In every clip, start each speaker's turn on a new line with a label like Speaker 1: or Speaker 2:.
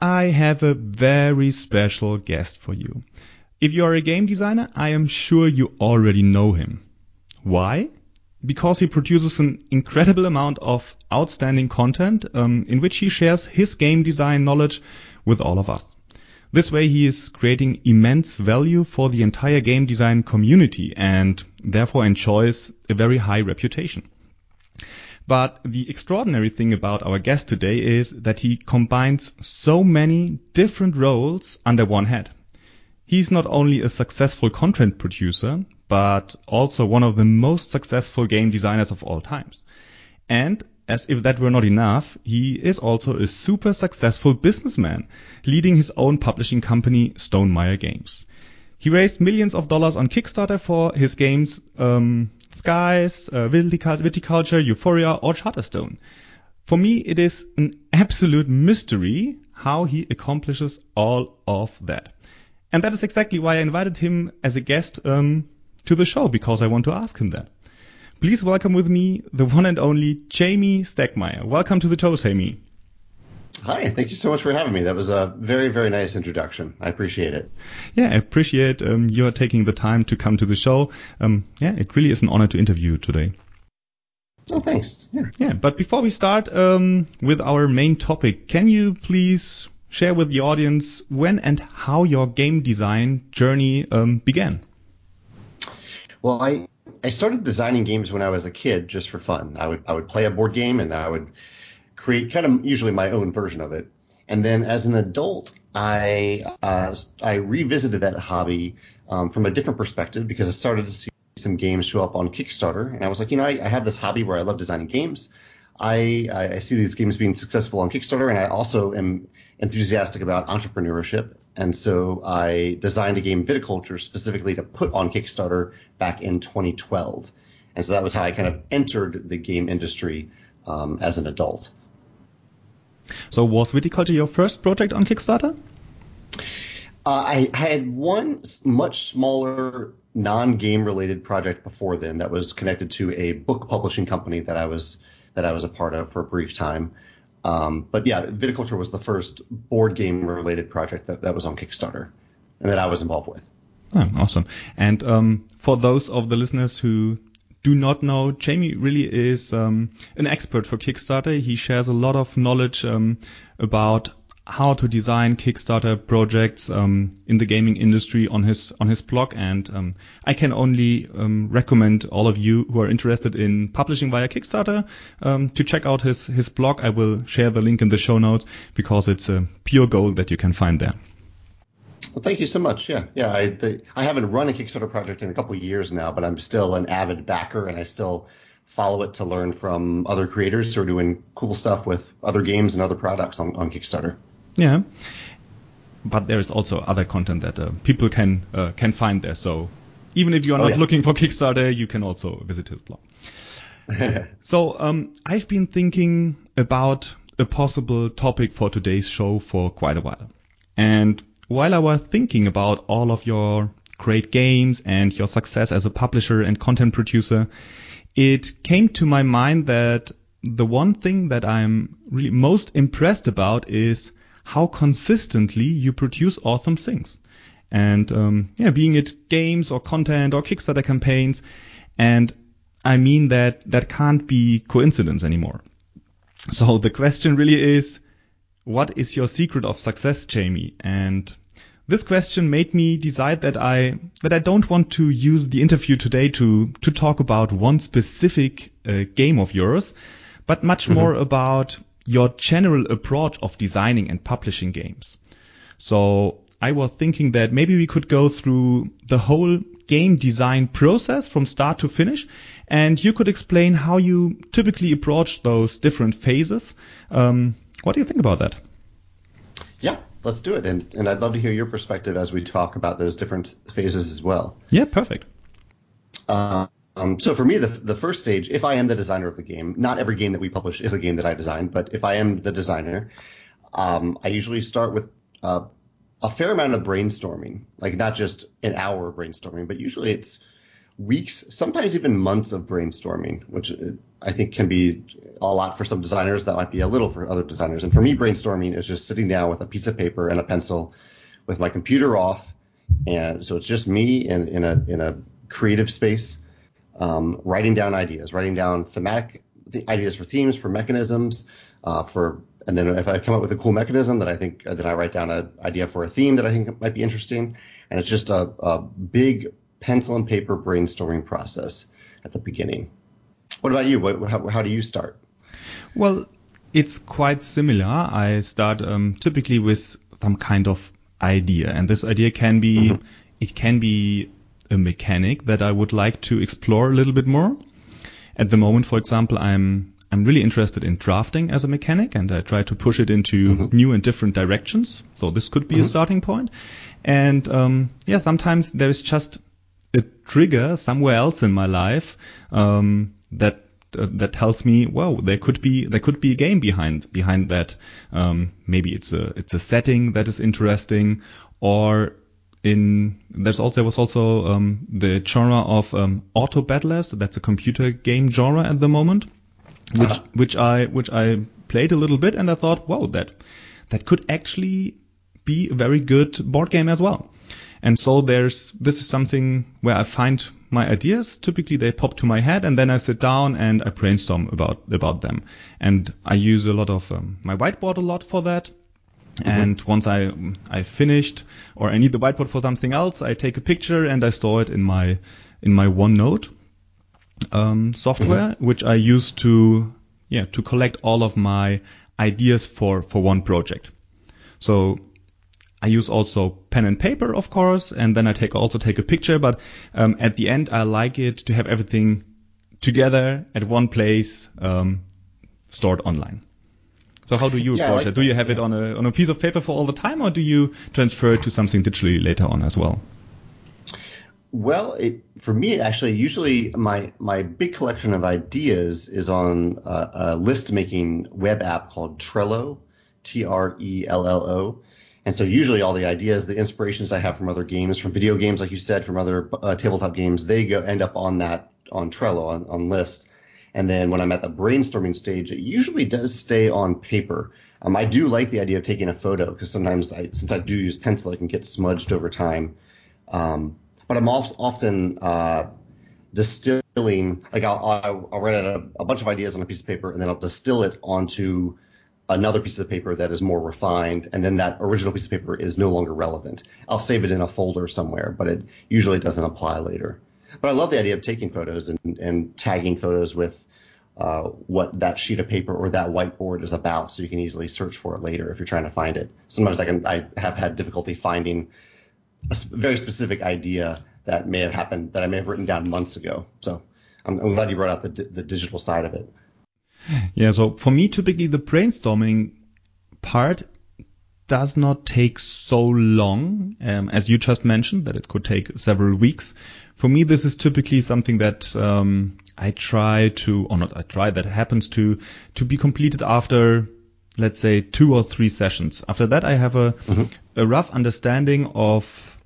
Speaker 1: I have a very special guest for you. If you are a game designer, I am sure you already know him. Why? Because he produces an incredible amount of outstanding content um, in which he shares his game design knowledge with all of us. This way he is creating immense value for the entire game design community and therefore enjoys a very high reputation. But the extraordinary thing about our guest today is that he combines so many different roles under one head. He's not only a successful content producer, but also one of the most successful game designers of all times. And as if that were not enough, he is also a super successful businessman, leading his own publishing company, Stonemaier Games. He raised millions of dollars on Kickstarter for his games um, Scythe, uh, Viticulture, Euphoria, or Charterstone. For me, it is an absolute mystery how he accomplishes all of that. And that is exactly why I invited him as a guest um, to the show, because I want to ask him that. Please welcome with me the one and only Jamey Stegmaier. Welcome to the show, Jamey.
Speaker 2: Hi, thank you so much for having me. That was a very, very nice introduction. I appreciate it.
Speaker 1: Yeah, I appreciate um, your taking the time to come to the show. Um, yeah, it really is an honor to interview you today.
Speaker 2: Oh, thanks.
Speaker 1: Yeah, yeah but before we start um, with our main topic, can you please share with the audience when and how your game design journey um, began?
Speaker 2: Well, I I started designing games when I was a kid, just for fun. I would I would play a board game and I would create kind of usually my own version of it. And then as an adult, I uh, I revisited that hobby um, from a different perspective because I started to see some games show up on Kickstarter, and I was like, you know, I, I have this hobby where I love designing games. I, I see these games being successful on Kickstarter, and I also am enthusiastic about entrepreneurship. And so I designed a game Viticulture specifically to put on Kickstarter back in 2012. And so that was how I kind of entered the game industry um, as an adult.
Speaker 1: So was Viticulture your first project on Kickstarter?
Speaker 2: Uh, I had one much smaller non-game related project before then that was connected to a book publishing company that I was that I was a part of for a brief time. Um, but yeah, Viticulture was the first board game related project that, that was on Kickstarter and that I was involved with.
Speaker 1: Oh, awesome. And um, for those of the listeners who do not know, Jamey really is um, an expert for Kickstarter. He shares a lot of knowledge um, about how to design Kickstarter projects um, in the gaming industry on his on his blog, and um, I can only um, recommend all of you who are interested in publishing via Kickstarter um, to check out his his blog. I will share the link in the show notes because it's a pure gold that you can find there.
Speaker 2: Well, thank you so much. Yeah, yeah. I the, I haven't run a Kickstarter project in a couple years now, but I'm still an avid backer, and I still follow it to learn from other creators who are doing cool stuff with other games and other products on, on Kickstarter.
Speaker 1: Yeah, but there is also other content that uh, people can uh, can find there. So even if you are oh, not yeah. looking for Kickstarter, you can also visit his blog. so um, I've been thinking about a possible topic for today's show for quite a while, and while I was thinking about all of your great games and your success as a publisher and content producer, it came to my mind that the one thing that I'm really most impressed about is how consistently you produce awesome things. And um, yeah, being it games or content or Kickstarter campaigns, and I mean that that can't be coincidence anymore. So the question really is, what is your secret of success, Jamey? And this question made me decide that I that I don't want to use the interview today to to talk about one specific uh, game of yours, but much mm-hmm. more about your general approach of designing and publishing games. So I was thinking that maybe we could go through the whole game design process from start to finish, and you could explain how you typically approach those different phases. Um, what do you think about that?
Speaker 2: Yeah, let's do it. And and I'd love to hear your perspective as we talk about those different phases as well.
Speaker 1: Yeah, perfect.
Speaker 2: Um, so for me, the the first stage, if I am the designer of the game, not every game that we publish is a game that I designed, but if I am the designer, um, I usually start with uh, a fair amount of brainstorming, like not just an hour of brainstorming, but usually it's weeks, sometimes even months of brainstorming, which uh, I think can be a lot for some designers. That might be a little for other designers. And for me, brainstorming is just sitting down with a piece of paper and a pencil with my computer off. And so it's just me in, in a, in a creative space, um, writing down ideas, writing down thematic ideas for themes, for mechanisms, uh, for, and then if I come up with a cool mechanism that I think, uh, then I write down an idea for a theme that I think might be interesting. And it's just a, a big pencil and paper brainstorming process at the beginning. What about you? What, how, how do you start?
Speaker 1: Well, it's quite similar. I start um, typically with some kind of idea, and this idea can be mm-hmm. it can be a mechanic that I would like to explore a little bit more. At the moment, for example, I'm I'm really interested in drafting as a mechanic, and I try to push it into mm-hmm. new and different directions. So this could be mm-hmm. a starting point. And um, yeah, sometimes there is just a trigger somewhere else in my life um, that uh, that tells me, well, there could be there could be a game behind behind that. Um, maybe it's a it's a setting that is interesting, or in there's also there was also um, the genre of um, auto battlers. That's a computer game genre at the moment, which uh-huh. which I which I played a little bit, and I thought, wow, that that could actually be a very good board game as well. And so there's, this is something where I find my ideas. Typically they pop to my head and then I sit down and I brainstorm about, about them. And I use a lot of um, my whiteboard a lot for that. Mm-hmm. And once I I finished or I need the whiteboard for something else, I take a picture and I store it in my in my OneNote um, software, mm-hmm. which I use to yeah to collect all of my ideas for for one project. So I use also pen and paper, of course, and then I take also take a picture. But um, at the end, I like it to have everything together at one place, um, stored online. So how do you yeah, approach like it? Do you have yeah. it on a on a piece of paper for all the time, or do you transfer it to something digitally later on as well?
Speaker 2: Well, it, for me, actually, usually my my big collection of ideas is on a, a list making web app called Trello, T R E L L O and so usually all the ideas, the inspirations I have from other games, from video games, like you said, from other uh, tabletop games, they go end up on that on Trello on, on list. And then when I'm at the brainstorming stage, it usually does stay on paper. Um, I do like the idea of taking a photo because sometimes I, since I do use pencil, it can get smudged over time. Um, but I'm often uh, distilling, like I'll, I'll, I'll write a, a bunch of ideas on a piece of paper and then I'll distill it onto another piece of paper that is more refined, and then that original piece of paper is no longer relevant. I'll save it in a folder somewhere, but it usually doesn't apply later. But I love the idea of taking photos and, and tagging photos with uh, what that sheet of paper or that whiteboard is about, so you can easily search for it later if you're trying to find it. Sometimes I can I have had difficulty finding a very specific idea that may have happened that I may have written down months ago. So I'm, I'm glad you brought out the, the digital side of it.
Speaker 1: Yeah, so for me, typically the brainstorming part does not take so long, um, as you just mentioned, that it could take several weeks. For me, this is typically something that um, I try to, or not I try, that happens to to be completed after, let's say, two or three sessions. After that, I have a mm-hmm. a rough understanding of,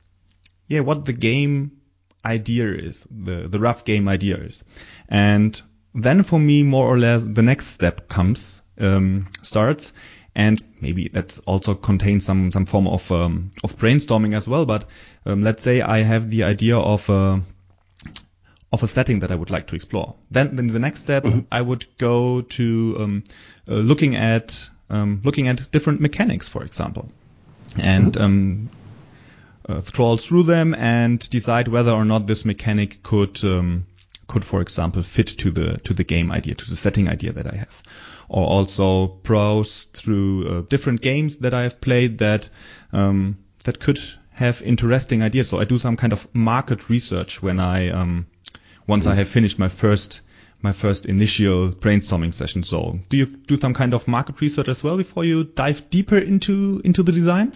Speaker 1: yeah, what the game idea is, the the rough game idea is, and then for me, more or less, the next step comes, um, starts, and maybe that also contains some some form of um, of brainstorming as well. But um, let's say I have the idea of a of a setting that I would like to explore. Then, then the next step, mm-hmm. I would go to um, uh, looking at um, looking at different mechanics, for example, and mm-hmm. um, uh, scroll through them and decide whether or not this mechanic could um, could, for example, fit to the to the game idea, to the setting idea that I have, or also browse through uh, different games that I have played that um, that could have interesting ideas. So I do some kind of market research when I um, once I have finished my first my first initial brainstorming session. So do you do some kind of market research as well before you dive deeper into into the design?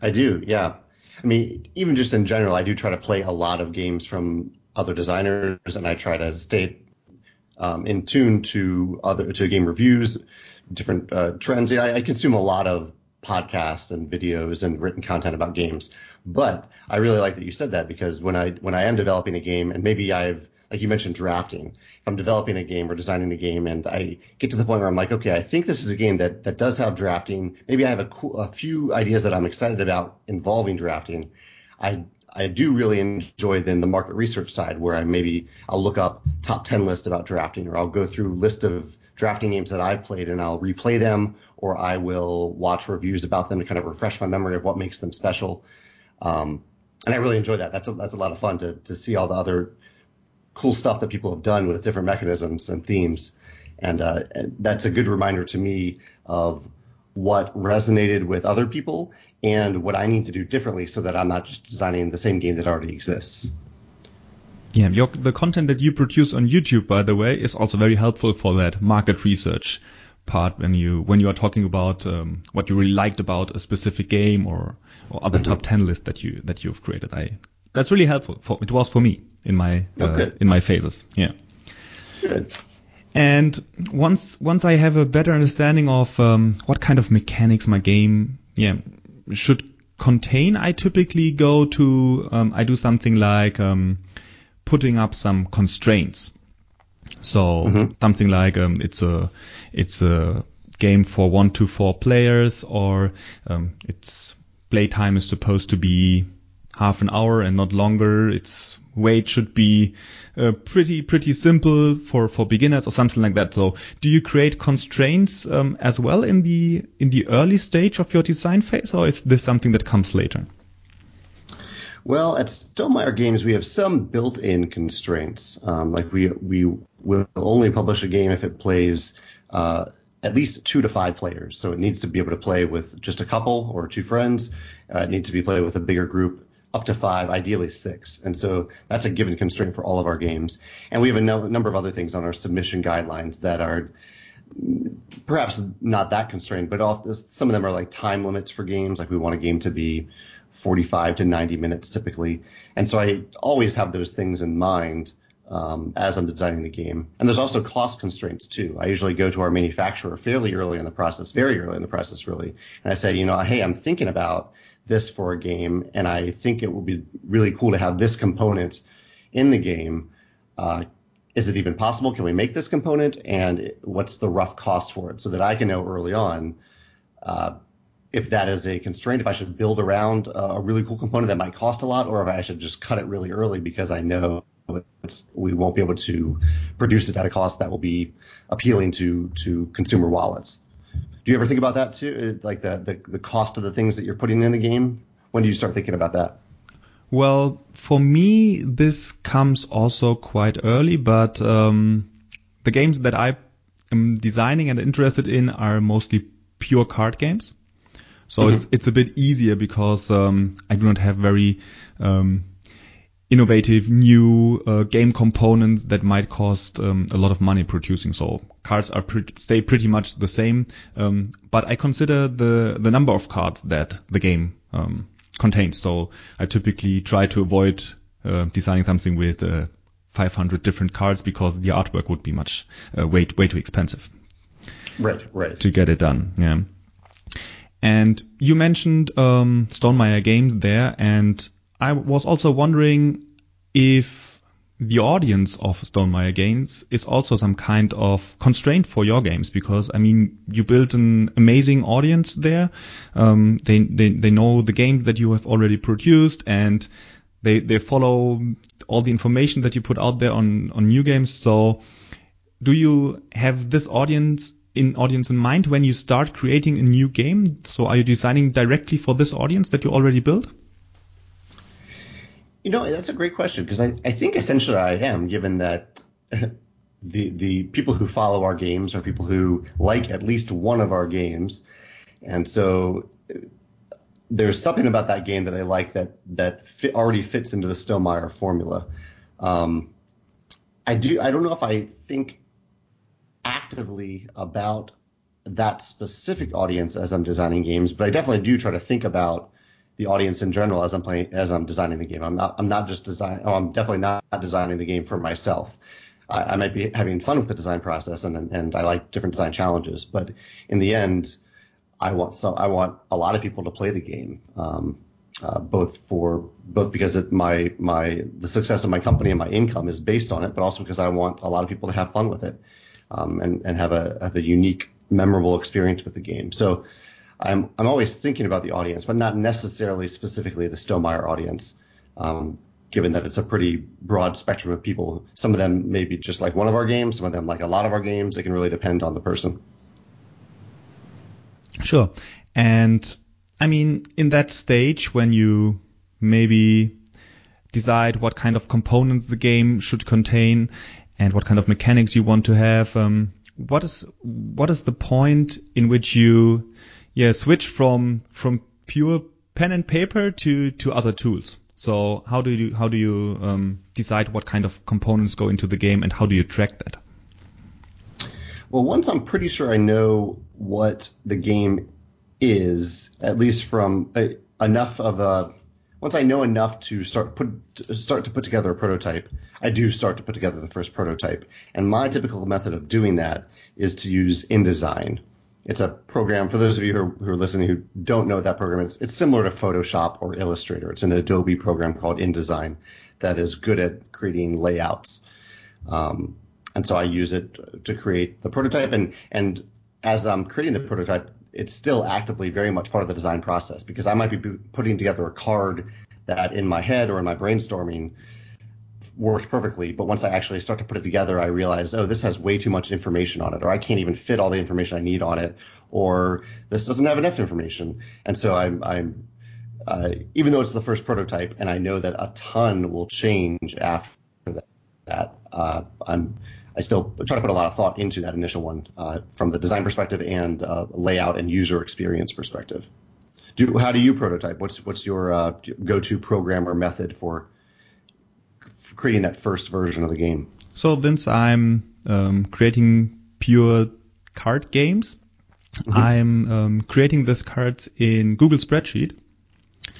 Speaker 2: I do, yeah. I mean, even just in general, I do try to play a lot of games from other designers, and I try to stay um, in tune to other to game reviews, different uh, trends. I, I consume a lot of podcasts and videos and written content about games. But I really like that you said that because when I when I am developing a game and maybe I've like you mentioned drafting. If I'm developing a game or designing a game and I get to the point where I'm like, okay, I think this is a game that that does have drafting. Maybe I have a, a few ideas that I'm excited about involving drafting. I I do really enjoy then the market research side where I maybe I'll look up top 10 list about drafting or I'll go through list of drafting games that I've played and I'll replay them or I will watch reviews about them to kind of refresh my memory of what makes them special. Um, and I really enjoy that. That's a, that's a lot of fun to, to see all the other cool stuff that people have done with different mechanisms and themes. And, uh, that's a good reminder to me of what resonated with other people and what I need to do differently so that I'm not just designing the same game that already exists.
Speaker 1: Yeah, your, the content that you produce on YouTube, by the way, is also very helpful for that market research part when you when you are talking about um, what you really liked about a specific game or or other mm-hmm. top ten list that you that you've created. I that's really helpful. For, it was for me in my uh, in my phases. Yeah.
Speaker 2: Good.
Speaker 1: And once once I have a better understanding of um, what kind of mechanics my game yeah should contain, I typically go to um, I do something like um, putting up some constraints. So mm-hmm. something like um, it's a it's a game for one to four players, or um, its playtime is supposed to be half an hour and not longer. Its weight should be uh, pretty pretty simple for for beginners or something like that. So, do you create constraints um, as well in the in the early stage of your design phase, or is this something that comes later?
Speaker 2: Well, at Stonemaier Games, we have some built-in constraints. Um, like we we will only publish a game if it plays uh, at least two to five players. So it needs to be able to play with just a couple or two friends. Uh, it needs to be played with a bigger group up to five, ideally six. And so that's a given constraint for all of our games. And we have a no- number of other things on our submission guidelines that are perhaps not that constrained, but some of them are like time limits for games. Like we want a game to be 45 to 90 minutes typically. And so I always have those things in mind um, as I'm designing the game. And there's also cost constraints too. I usually go to our manufacturer fairly early in the process, very early in the process really, and I say, you know, hey, I'm thinking about this for a game, and I think it would be really cool to have this component in the game. Uh, is it even possible? Can we make this component? And what's the rough cost for it so that I can know early on uh, if that is a constraint, if I should build around a really cool component that might cost a lot, or if I should just cut it really early because I know we won't be able to produce it at a cost that will be appealing to to consumer wallets. Do you ever think about that too? Uh, like the, the, the cost of the things that you're putting in the game? When do you start thinking about that?
Speaker 1: Well, for me, this comes also quite early, but um, the games that I am designing and interested in are mostly pure card games. So mm-hmm. it's it's a bit easier because um, I do not have very um, innovative new uh, game components that might cost um, a lot of money producing. So cards are pre- stay pretty much the same, um, but I consider the the number of cards that the game um, contains. So I typically try to avoid uh, designing something with uh, 500 different cards because the artwork would be much uh, way way too expensive.
Speaker 2: Right, right.
Speaker 1: To get it done, yeah. And you mentioned um, Stonemaier Games there, and I was also wondering if the audience of Stonemaier Games is also some kind of constraint for your games because I mean you built an amazing audience there. Um, they, they they know the game that you have already produced and they they follow all the information that you put out there on on new games. So do you have this audience in audience in mind when you start creating a new game? So are you designing directly for this audience that you already built?
Speaker 2: You know, that's a great question because I, I think essentially I am, given that the the people who follow our games are people who like at least one of our games, and so there's something about that game that they like that that fit, already fits into the Stonemaier formula. Um, I do. I don't know if I think actively about that specific audience as I'm designing games, but I definitely do try to think about the audience in general as I'm playing as I'm designing the game. I'm not I'm not just design. Oh, I'm definitely not designing the game for myself. I, I might be having fun with the design process and and I like different design challenges, but in the end, I want so I want a lot of people to play the game. Um, uh, both for both because it, my my the success of my company and my income is based on it, but also because I want a lot of people to have fun with it um, and and have a have a unique, memorable experience with the game. So I'm I'm always thinking about the audience, but not necessarily specifically the Stonemaier audience, um, given that it's a pretty broad spectrum of people. Some of them maybe just like one of our games, some of them like a lot of our games. It can really depend on the person.
Speaker 1: Sure, and I mean, in that stage when you maybe decide what kind of components the game should contain and what kind of mechanics you want to have, um, what is what is the point in which you yeah switch from from pure pen and paper to to other tools? So how do you how do you um, decide what kind of components go into the game and how do you track that?
Speaker 2: Well, once I'm pretty sure I know what the game is at least from a, enough of a once I know enough to start put start to put together a prototype, I do start to put together the first prototype. And my typical method of doing that is to use InDesign. It's a program for those of you who are, who are listening who don't know what that program is. It's similar to Photoshop or Illustrator. It's an Adobe program called InDesign that is good at creating layouts. Um, and so I use it to create the prototype. And and as I'm creating the prototype, it's still actively very much part of the design process because I might be putting together a card that in my head or in my brainstorming works perfectly, but once I actually start to put it together, I realize, oh, this has way too much information on it, or I can't even fit all the information I need on it, or this doesn't have enough information. And so I'm, I'm uh, even though it's the first prototype, and I know that a ton will change after that, uh, I'm I still try to put a lot of thought into that initial one uh, from the design perspective and uh, layout and user experience perspective. Do, how do you prototype? What's what's your uh, go-to program or method for, for, creating that first version of the game?
Speaker 1: So since I'm um, creating pure card games, mm-hmm. I'm um, creating these cards in Google Spreadsheet.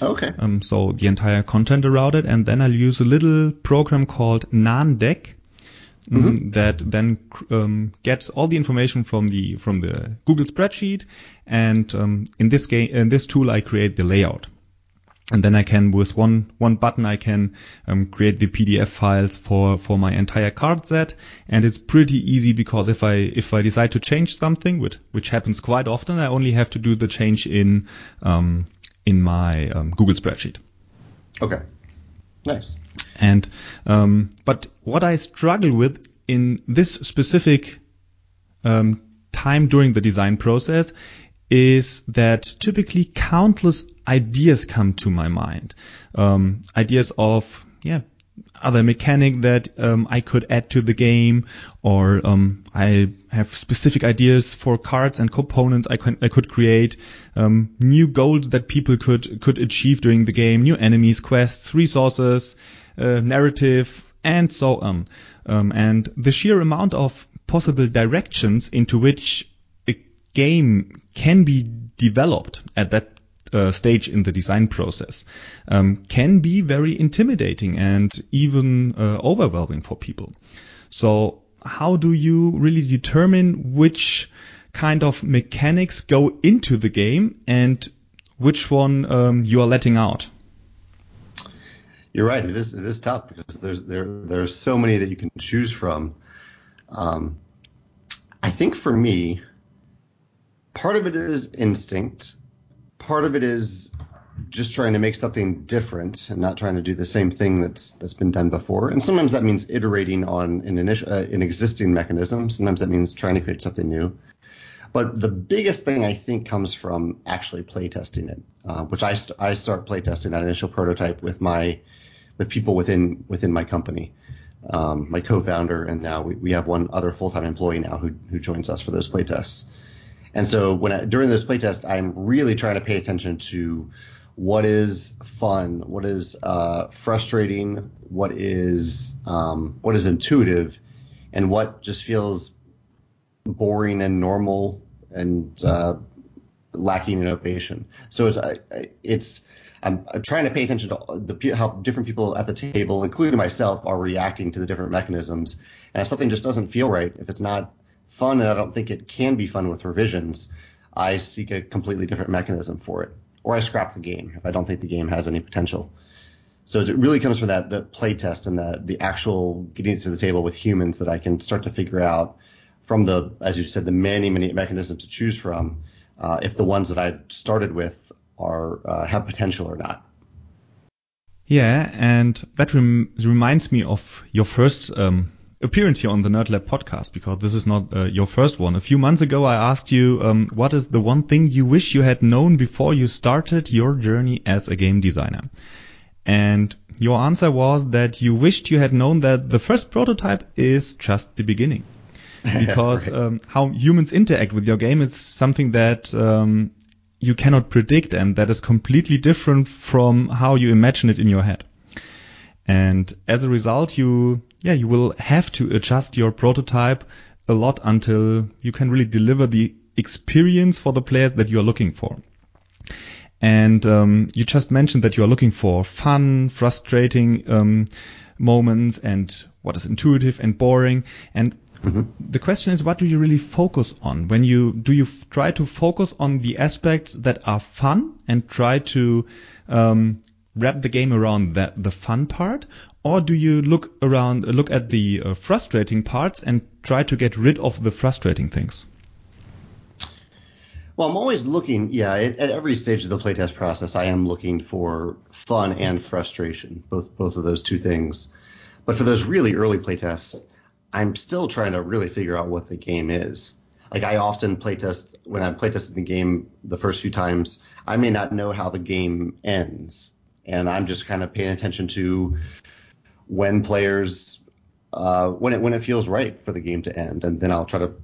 Speaker 2: Okay.
Speaker 1: Um, so the entire content around it, and then I'll use a little program called Nandeck, mm-hmm. that then um, gets all the information from the from the Google spreadsheet, and um, in this game in this tool I create the layout. And then I can, with one one button, I can um, create the PDF files for for my entire card set, and it's pretty easy because if I if I decide to change something, which which happens quite often, I only have to do the change in um, in my um, Google spreadsheet.
Speaker 2: Okay. Nice.
Speaker 1: And um, but what I struggle with in this specific um, time during the design process is that typically countless ideas come to my mind. Um, ideas of yeah other mechanic that um, I could add to the game, or um, I have specific ideas for cards and components I, can, I could create, um, new goals that people could could achieve during the game, new enemies, quests, resources, uh, narrative, and so on. Um, and the sheer amount of possible directions into which a game can be developed at that uh, stage in the design process um, can be very intimidating and even uh, overwhelming for people. So how do you really determine which kind of mechanics go into the game and which one um, you are letting out?
Speaker 2: You're right. It is it is tough because there's there are so many that you can choose from. Um, I think for me, part of it is instinct part of it is just trying to make something different and not trying to do the same thing that's that's been done before. And sometimes that means iterating on an initial, uh, an existing mechanism. Sometimes that means trying to create something new. But the biggest thing I think comes from actually playtesting it, uh, which I st- I start playtesting that initial prototype with my with people within within my company. Um, my co-founder and now we, we have one other full-time employee now who who joins us for those playtests. And so when I, during those playtests, I'm really trying to pay attention to what is fun, what is uh, frustrating, what is um, what is intuitive, and what just feels boring and normal and uh, lacking innovation. So it's I, it's I'm, I'm trying to pay attention to the how different people at the table, including myself, are reacting to the different mechanisms. And if something just doesn't feel right, if it's not fun, and I don't think it can be fun with revisions, I seek a completely different mechanism for it, or I scrap the game if I don't think the game has any potential. So it really comes from that the play test and the the actual getting to the table with humans that I can start to figure out from the as you said the many many mechanisms to choose from uh, if the ones that I've started with are uh, have potential or not.
Speaker 1: Yeah, and that rem- reminds me of your first um, appearance here on the Nerd Lab podcast because this is not uh, your first one. A few months ago, I asked you um, what is the one thing you wish you had known before you started your journey as a game designer. And your answer was that you wished you had known that the first prototype is just the beginning. Because right. um, how humans interact with your game is something that um, you cannot predict and that is completely different from how you imagine it in your head. And as a result, you, yeah, you will have to adjust your prototype a lot until you can really deliver the experience for the players that you are looking for. And um, you just mentioned that you are looking for fun, frustrating um, moments, and what is intuitive and boring. And mm-hmm. the question is, what do you really focus on when you do you f- try to focus on the aspects that are fun and try to um, wrap the game around that the fun part, or do you look around look at the uh, frustrating parts and try to get rid of the frustrating things?
Speaker 2: Well, I'm always looking, yeah, at, at, every stage of the playtest process, I am looking for fun and frustration, both both of those two things. But for those really early playtests, I'm still trying to really figure out what the game is. Like I often playtest when I'm playtesting the game the first few times, I may not know how the game ends, and I'm just kind of paying attention to when players uh, when it when it feels right for the game to end, and then I'll try to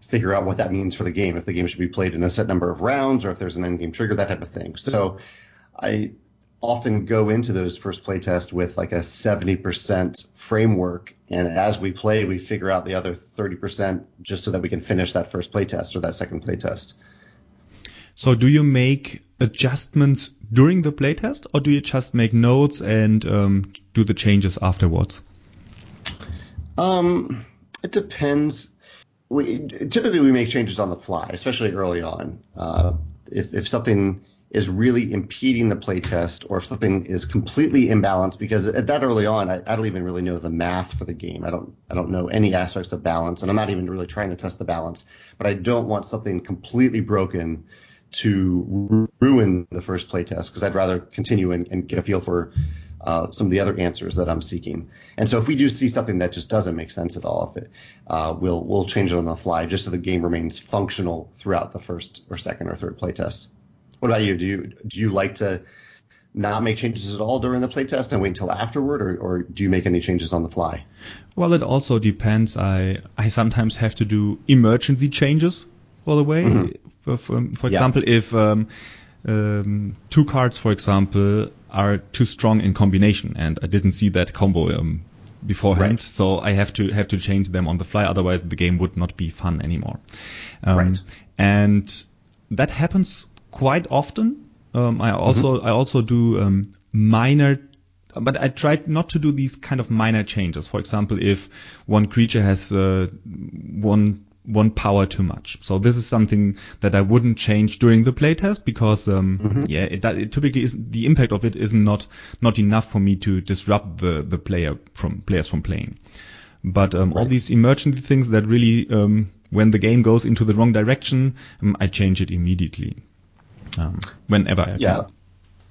Speaker 2: figure out what that means for the game, if the game should be played in a set number of rounds or if there's an end game trigger, that type of thing. So I often go into those first play tests with like a 70% framework. And as we play, we figure out the other 30% just so that we can finish that first play test or that second play test.
Speaker 1: So do you make adjustments during the playtest or do you just make notes and um, do the changes afterwards?
Speaker 2: Um, it depends we typically we make changes on the fly, especially early on. Uh, if if something is really impeding the playtest, or if something is completely imbalanced, because at that early on, I, I, don't even really know the math for the game. I don't I don't know any aspects of balance, and I'm not even really trying to test the balance. But I don't want something completely broken to ruin the first playtest because I'd rather continue and, and get a feel for uh, some of the other answers that I'm seeking. And so if we do see something that just doesn't make sense at all, if it, uh, we'll we'll change it on the fly just so the game remains functional throughout the first or second or third playtest. What about you? Do you do you like to not make changes at all during the playtest and wait until afterward, or, or do you make any changes on the fly?
Speaker 1: Well, it also depends. I I sometimes have to do emergency changes for the way. Mm-hmm. For, for, example, yeah. if um, um, two cards, for example, are too strong in combination, and I didn't see that combo um, beforehand, right. so I have to have to change them on the fly. Otherwise, the game would not be fun anymore. Um, right. And that happens quite often. Um, I also mm-hmm. I also do um, minor but I tried not to do these kind of minor changes. For example, if one creature has uh, one one power too much. So this is something that I wouldn't change during the playtest because, um, mm-hmm. yeah, it, it, typically is the impact of it is not not enough for me to disrupt the the player from players from playing. But um, right. all these emergency things that really, um, when the game goes into the wrong direction, um, I change it immediately. Um, whenever I
Speaker 2: yeah. Can.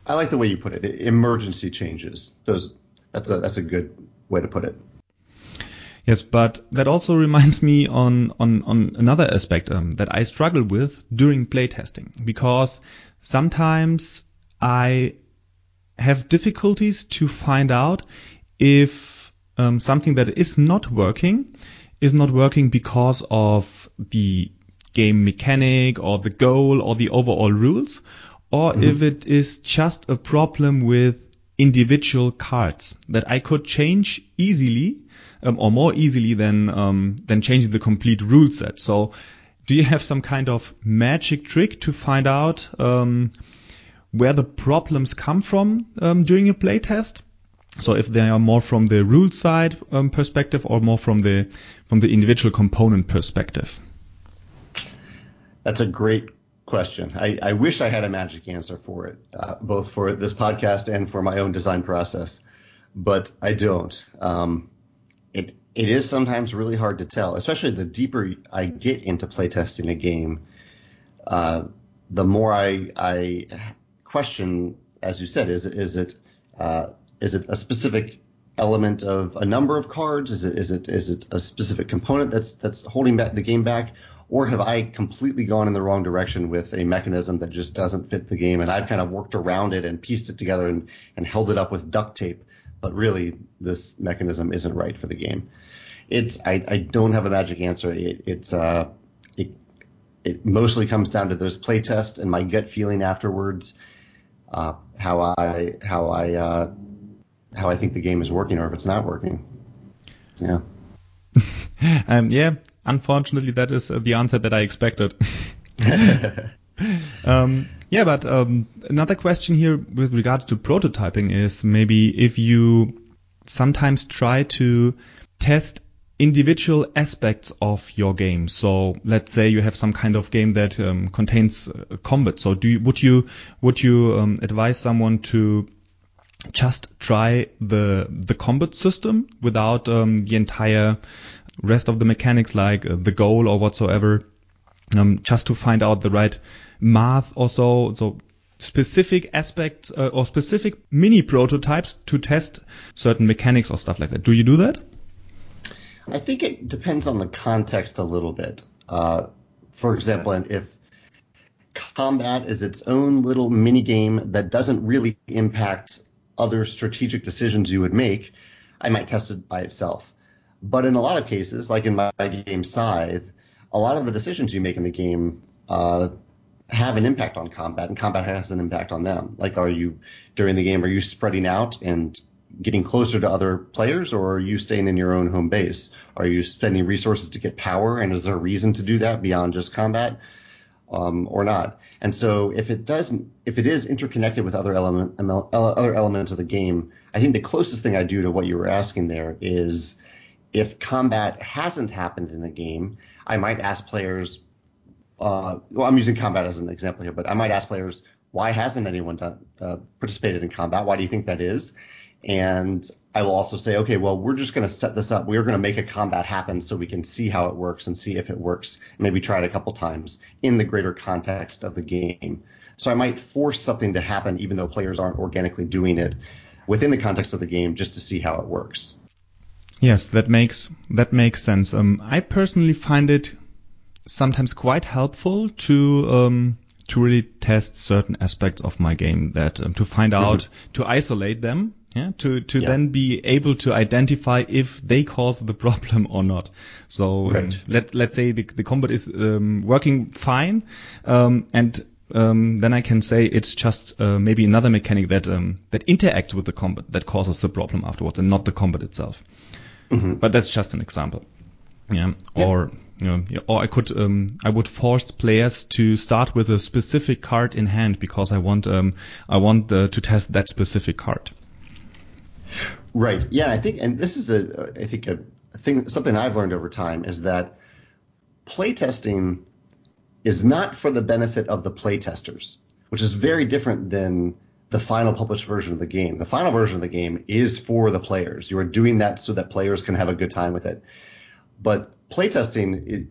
Speaker 2: I like the way you put it. Emergency changes. Those that's a that's a good way to put it.
Speaker 1: Yes, but that also reminds me on on on another aspect um, that I struggle with during playtesting because sometimes I have difficulties to find out if um, something that is not working is not working because of the game mechanic or the goal or the overall rules, or mm-hmm. if it is just a problem with individual cards that I could change easily um, or more easily than um, than changing the complete rule set. So, do you have some kind of magic trick to find out um, where the problems come from um, during a playtest. So if they are more from the rule side um, perspective or more from the from the individual component perspective.
Speaker 2: That's a great question. I, I wish I had a magic answer for it, uh, both for this podcast and for my own design process, but I don't. Um, it it is sometimes really hard to tell, especially the deeper I get into playtesting a game. Uh, the more I I question, as you said, is is it uh, is it a specific element of a number of cards? Is it is it is it a specific component that's that's holding back the game back? Or have I completely gone in the wrong direction with a mechanism that just doesn't fit the game and I've kind of worked around it and pieced it together and, and held it up with duct tape, but really this mechanism isn't right for the game. It's I, I don't have a magic answer. It, it's uh it it mostly comes down to those play tests and my gut feeling afterwards, uh, how I how I uh, how I think the game is working or if it's not working. Yeah.
Speaker 1: um, yeah, unfortunately, that is uh, the answer that I expected. um, yeah, but um, another question here with regard to prototyping is maybe if you sometimes try to test individual aspects of your game. So let's say you have some kind of game that um, contains uh, combat. So do you, would you would you um, advise someone to just try the the combat system without um, the entire rest of the mechanics like uh, the goal or whatsoever, um, just to find out the right math or so. So specific aspects uh, or specific mini prototypes to test certain mechanics or stuff like that. Do you do that?
Speaker 2: I think it depends on the context a little bit. Uh, for example, if combat is its own little mini game that doesn't really impact other strategic decisions you would make, I might test it by itself. But in a lot of cases, like in my game Scythe, a lot of the decisions you make in the game uh, have an impact on combat, and combat has an impact on them. Like, are you during the game, are you spreading out and getting closer to other players, or are you staying in your own home base? Are you spending resources to get power, and is there a reason to do that beyond just combat, um, or not? And so, if it doesn't, if it is interconnected with other element, other elements of the game, I think the closest thing I do to what you were asking there is if combat hasn't happened in the game, I might ask players. Uh, well, I'm using combat as an example here, but I might ask players, why hasn't anyone done, uh, participated in combat? Why do you think that is? And I will also say, okay, well, we're just going to set this up. We're going to make a combat happen so we can see how it works and see if it works. Maybe try it a couple times in the greater context of the game. So I might force something to happen even though players aren't organically doing it within the context of the game just to see how it works.
Speaker 1: Yes, that makes that makes sense. Um, I personally find it sometimes quite helpful to um, to really test certain aspects of my game that um, to find mm-hmm. out to isolate them yeah, to to yeah. then be able to identify if they cause the problem or not. So um, let let's say the the combat is um, working fine, um, and um, then I can say it's just uh, maybe another mechanic that um, that interacts with the combat that causes the problem afterwards, and not the combat itself. Mm-hmm. But that's just an example. Yeah. yeah. Or know, or I could um, I would force players to start with a specific card in hand because I want um, I want uh, to test that specific card.
Speaker 2: Right. Yeah. I think, and this is a I think a thing something I've learned over time is that playtesting is not for the benefit of the playtesters, which is very different than the final published version of the game. The final version of the game is for the players. You are doing that so that players can have a good time with it. But playtesting,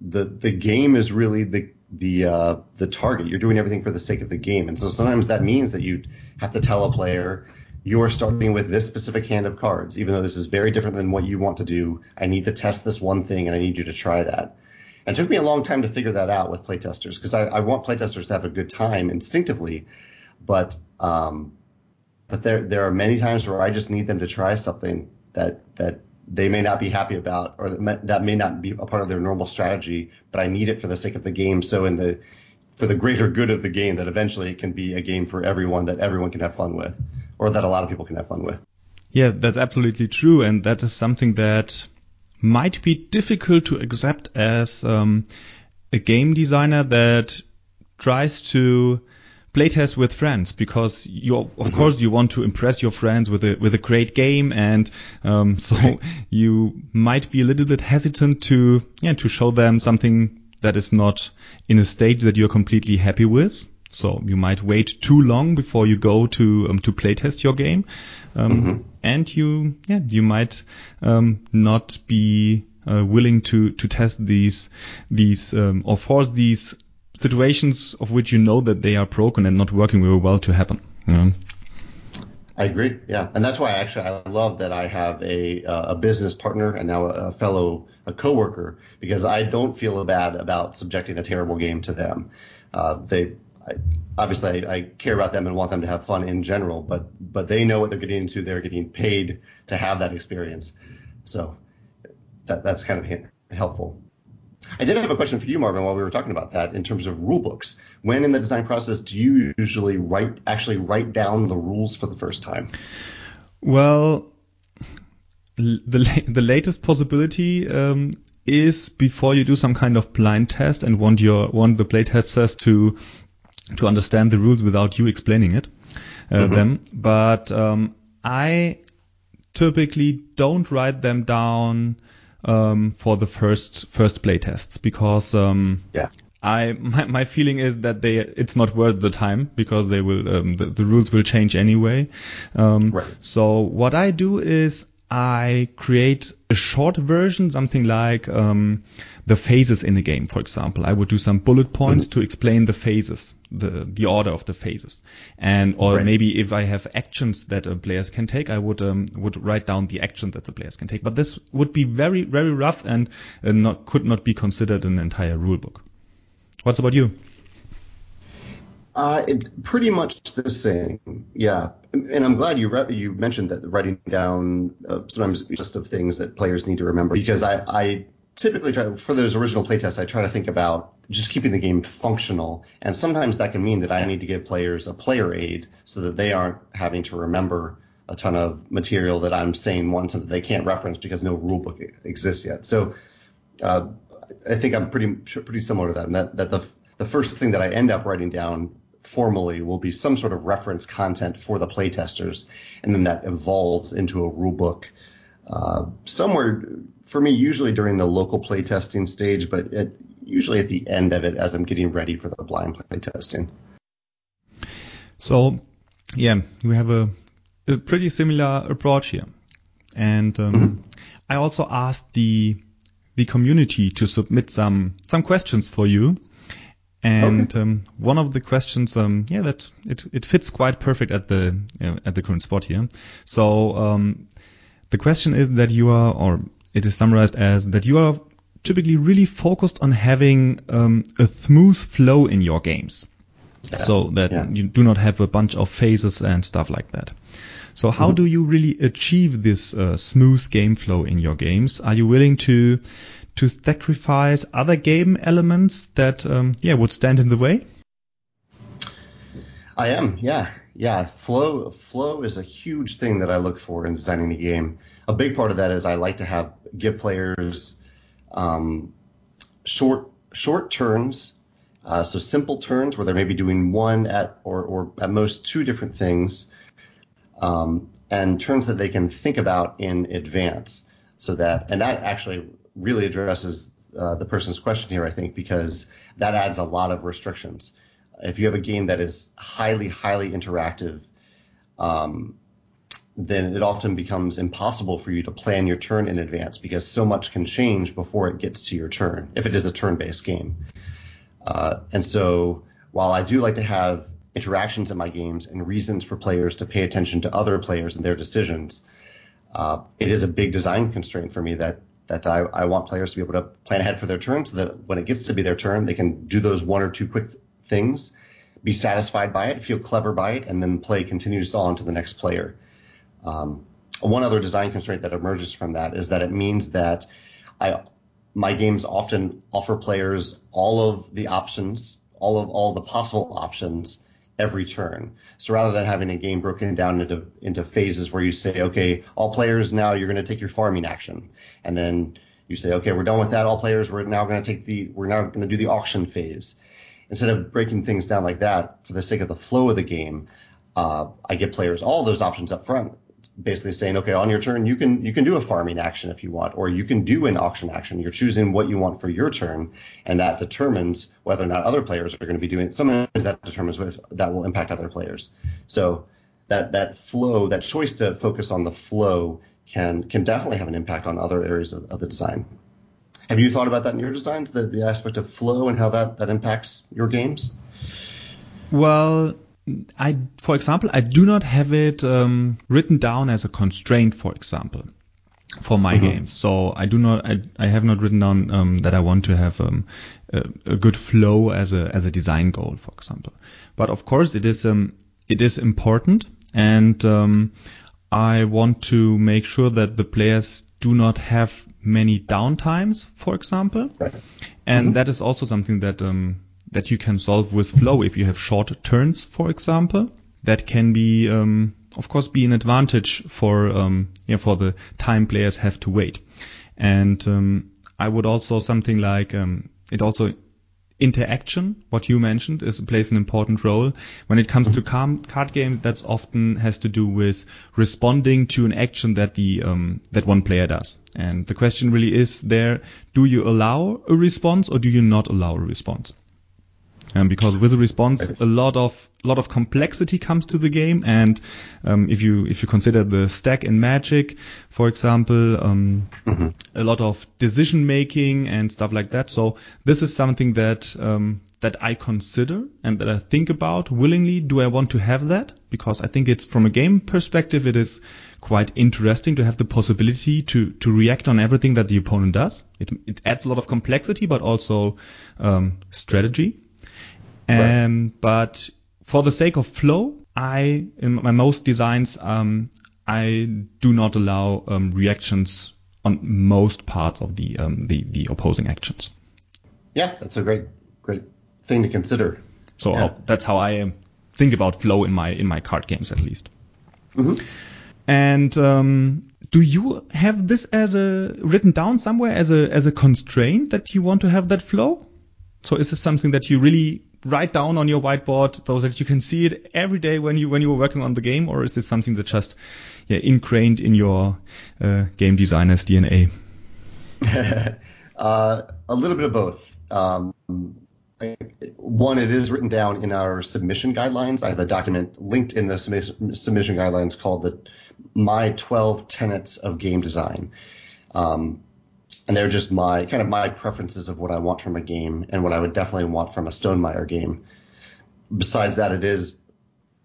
Speaker 2: the the game is really the the uh, the target. You're doing everything for the sake of the game, and so sometimes that means that you have to tell a player you're starting with this specific hand of cards, even though this is very different than what you want to do. I need to test this one thing, and I need you to try that. And it took me a long time to figure that out with playtesters because I, I want playtesters to have a good time instinctively, but um, but there there are many times where I just need them to try something that that they may not be happy about or that may, not be a part of their normal strategy, but I need it for the sake of the game. So in the for the greater good of the game, that eventually it can be a game for everyone that everyone can have fun with, or that a lot of people can have fun with.
Speaker 1: Yeah, that's absolutely true, and that is something that might be difficult to accept as um, a game designer that tries to playtest with friends because you of mm-hmm. course you want to impress your friends with a with a great game and um, so right. you might be a little bit hesitant to yeah to show them something that is not in a stage that you're completely happy with. So you might wait too long before you go to um, to playtest your game, um, mm-hmm. and you yeah you might um, not be uh, willing to to test these these um, or force these situations of which you know that they are broken and not working very well to happen.
Speaker 2: I agree. Yeah, and that's why actually I love that I have a uh, a business partner and now a, a fellow a coworker because I don't feel bad about subjecting a terrible game to them. Uh, they I, obviously I, I, care about them and want them to have fun in general, but but they know what they're getting into. They're getting paid to have that experience, so that that's kind of helpful. I did have a question for you, Marvin, while we were talking about that in terms of rule books. When in the design process do you usually write actually write down the rules for the first time?
Speaker 1: Well, the the latest possibility um, is before you do some kind of blind test and want your want the playtesters to to understand the rules without you explaining it uh, mm-hmm. them. But um, I typically don't write them down um, for the first first play tests because um,
Speaker 2: yeah.
Speaker 1: I my, my feeling is that they it's not worth the time because they will um, the, the rules will change anyway. Um, right. So what I do is I create a short version, something like um, the phases in a game, for example. I would do some bullet points to explain the phases, the the order of the phases, and or right. maybe if I have actions that uh, players can take, I would um, would write down the action that the players can take. But this would be very very rough and uh, not could not be considered an entire rule book. What's about you?
Speaker 2: Uh, it's pretty much the same, yeah. And I'm glad you re- you mentioned that writing down uh, sometimes just of things that players need to remember because I, I typically try for those original playtests, I try to think about just keeping the game functional. And sometimes that can mean that I need to give players a player aid so that they aren't having to remember a ton of material that I'm saying once and that they can't reference because no rule book exists yet. So uh, I think I'm pretty pretty similar to that. And that, that the the first thing that I end up writing down formally will be some sort of reference content for the playtesters, and then that evolves into a rule book uh, somewhere for me, usually during the local playtesting stage, but at, usually at the end of it as I'm getting ready for the blind playtesting.
Speaker 1: So, yeah, we have a, a pretty similar approach here. And um, mm-hmm. I also asked the the community to submit some some questions for you. And okay. um, one of the questions, um, yeah, that it, it fits quite perfect at the uh, at the current spot here. So um, the question is that you are, or it is summarized as that you are typically really focused on having um, a smooth flow in your games. Yeah. So that yeah. you do not have a bunch of phases and stuff like that. So how mm-hmm. do you really achieve this uh, smooth game flow in your games? Are you willing to to sacrifice other game elements that um, yeah would stand in the way?
Speaker 2: I am, yeah, yeah. Flow flow is a huge thing that I look for in designing a game a big part of that is I like to have give players um, short short turns, uh, so simple turns where they're maybe doing one at or or at most two different things, um, and turns that they can think about in advance. So that and that actually really addresses uh, the person's question here, I think, because that adds a lot of restrictions. If you have a game that is highly highly interactive, um, then it often becomes impossible for you to plan your turn in advance because so much can change before it gets to your turn if it is a turn-based game. Uh, and so while I do like to have interactions in my games and reasons for players to pay attention to other players and their decisions, uh, it is a big design constraint for me that that I, I want players to be able to plan ahead for their turn so that when it gets to be their turn, they can do those one or two quick things, be satisfied by it, feel clever by it, and then play continues on to the next player. Um, one other design constraint that emerges from that is that it means that I, my games often offer players all of the options, all of all the possible options every turn. So rather than having a game broken down into into phases where you say, okay, all players now you're going to take your farming action, and then you say, okay, we're done with that. All players, we're now going to take the we're now going to do the auction phase, instead of breaking things down like that for the sake of the flow of the game, uh, I give players all those options up front, basically saying, okay, on your turn you can you can do a farming action if you want, or you can do an auction action. You're choosing what you want for your turn, and that determines whether or not other players are going to be doing. Sometimes that determines if that will impact other players. So that that flow, that choice to focus on the flow can can definitely have an impact on other areas of, of the design. Have you thought about that in your designs, the, the aspect of flow and how that, that impacts your games?
Speaker 1: Well, I, for example, I do not have it um, written down as a constraint, for example, for my mm-hmm. games. So I do not, I, I have not written down um, that I want to have um, a, a, good flow as a as a design goal, for example. But of course, it is um, it is important, and um, I want to make sure that the players do not have many downtimes, for example. Right. And mm-hmm. that is also something that um, that you can solve with flow if you have short turns, for example. That can be, um, of course, be an advantage for um, yeah, for the time players have to wait. And um, I would also something like um, it also interaction, what you mentioned, is plays an important role. When it comes to mm-hmm. card games, that's often has to do with responding to an action that the um, that one player does. And the question really is there: Do you allow a response or do you not allow a response? Um, because with a response, a lot of a lot of complexity comes to the game, and um, if you if you consider the stack in Magic, for example, um, mm-hmm. a lot of decision making and stuff like that. So this is something that um, that I consider and that I think about willingly. Do I want to have that? Because I think it's from a game perspective, it is quite interesting to have the possibility to to react on everything that the opponent does. It it adds a lot of complexity, but also um, strategy. Um, right. But for the sake of flow, I in my most designs um, I do not allow um, reactions on most parts of the, um, the the opposing actions.
Speaker 2: Yeah, that's a great great thing to consider.
Speaker 1: So yeah. that's how I um, think about flow in my in my card games at least. Mm-hmm. And um, do you have this as a written down somewhere as a as a constraint that you want to have that flow? So is this something that you really write down on your whiteboard so that you can see it every day when you when you were working on the game, or is it something that just yeah, ingrained in your uh, game designer's DNA?
Speaker 2: uh, a little bit of both. Um, one, it is written down in our submission guidelines. I have a document linked in the submission guidelines called the My 12 Tenets of Game Design. Um, and they're just my kind of my preferences of what I want from a game and what I would definitely want from a Stonemaier game. Besides that, it is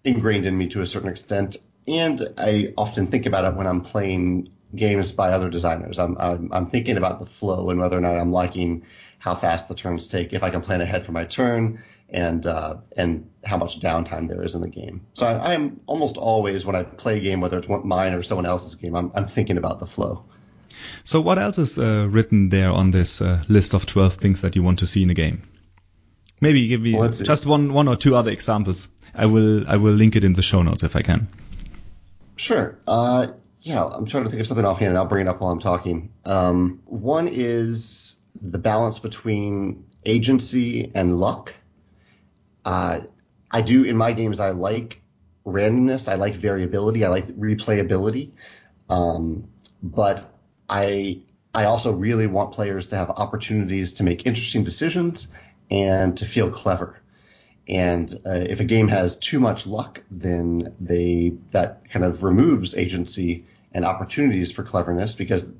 Speaker 2: ingrained in me to a certain extent, and I often think about it when I'm playing games by other designers. I'm, I'm, I'm thinking about the flow and whether or not I'm liking how fast the turns take, if I can plan ahead for my turn, and uh, and how much downtime there is in the game. So I, am almost always when I play a game, whether it's mine or someone else's game, I'm, I'm thinking about the flow.
Speaker 1: So what else is uh, written there on this uh, list of 12 things that you want to see in a game? Maybe give me well, just one, one or two other examples. I will, I will link it in the show notes if I can.
Speaker 2: Sure. Uh, yeah, I'm trying to think of something offhand and I'll bring it up while I'm talking. Um, one is the balance between agency and luck. Uh, I do in my games, I like randomness. I like variability. I like replayability. Um, but I I also really want players to have opportunities to make interesting decisions and to feel clever. And uh, if a game has too much luck, then they that kind of removes agency and opportunities for cleverness because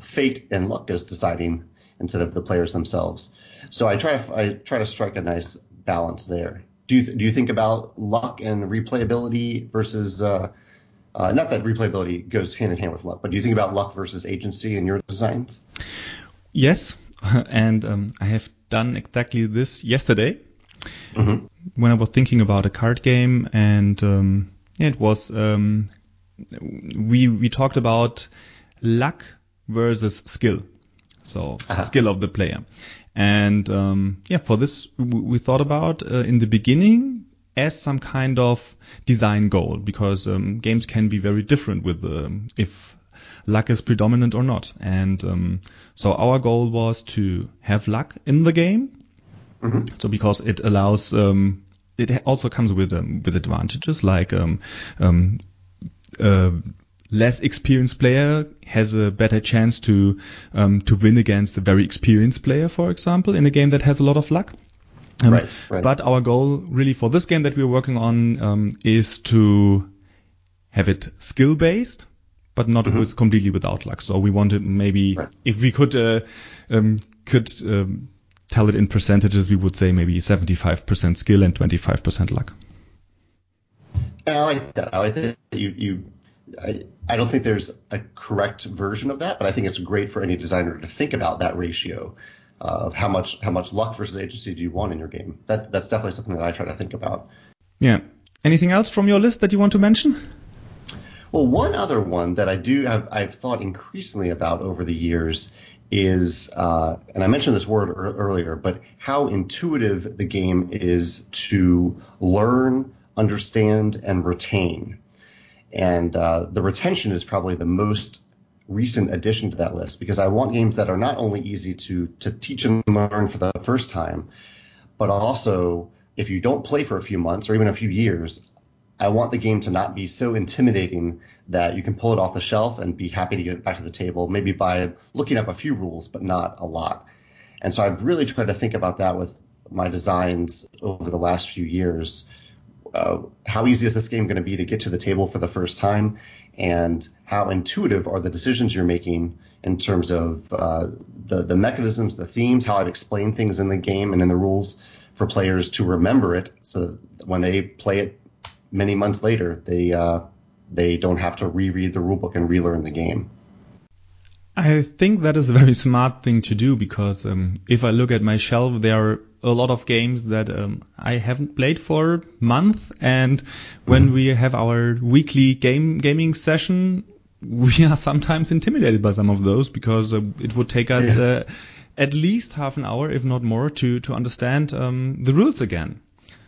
Speaker 2: fate and luck is deciding instead of the players themselves. So I try to I try to strike a nice balance there. Do you do you think about luck and replayability versus uh, uh, not that replayability goes hand in hand with luck, but do you think about luck versus agency in your designs?
Speaker 1: Yes, and um, I have done exactly this yesterday mm-hmm. when I was thinking about a card game, and um, it was um, we we talked about luck versus skill, so uh-huh. skill of the player. And um, yeah, for this we thought about uh, in the beginning as some kind of design goal because um, games can be very different with um, if luck is predominant or not. And um, so our goal was to have luck in the game Mm-hmm. So because it allows, um, it also comes with um, with advantages like um, uh, less experienced player has a better chance to um, to win against a very experienced player, for example, in a game that has a lot of luck. Um, right, right. But our goal really for this game that we're working on um, is to have it skill based, but not mm-hmm. with completely without luck. So we wanted maybe right. if we could uh, um, could um, tell it in percentages, we would say maybe 75% skill and 25% luck.
Speaker 2: And I like that. I like that you you I, I don't think there's a correct version of that, but I think it's great for any designer to think about that ratio of how much how much luck versus agency do you want in your game. That that's definitely something that I try to think about.
Speaker 1: Yeah. Anything else from your list that you want to mention?
Speaker 2: Well, one other one that I do have I've thought increasingly about over the years is, uh, and I mentioned this word er- earlier, but how intuitive the game is to learn, understand, and retain. And uh, the retention is probably the most recent addition to that list because I want games that are not only easy to to teach and learn for the first time, but also if you don't play for a few months or even a few years, I want the game to not be so intimidating that you can pull it off the shelf and be happy to get back to the table, maybe by looking up a few rules, but not a lot. And so I've really tried to think about that with my designs over the last few years uh, how easy is this game going to be to get to the table for the first time, and how intuitive are the decisions you're making in terms of uh, the the mechanisms, the themes, how I've explained things in the game and in the rules for players to remember it, so when they play it many months later, they uh, they don't have to reread the rulebook and relearn the game.
Speaker 1: I think that is a very smart thing to do because um, if I look at my shelf, there are a lot of games that um, I haven't played for a month, and when we have our weekly game gaming session, we are sometimes intimidated by some of those because uh, it would take us yeah. uh, at least half an hour, if not more, to to understand um, the rules again.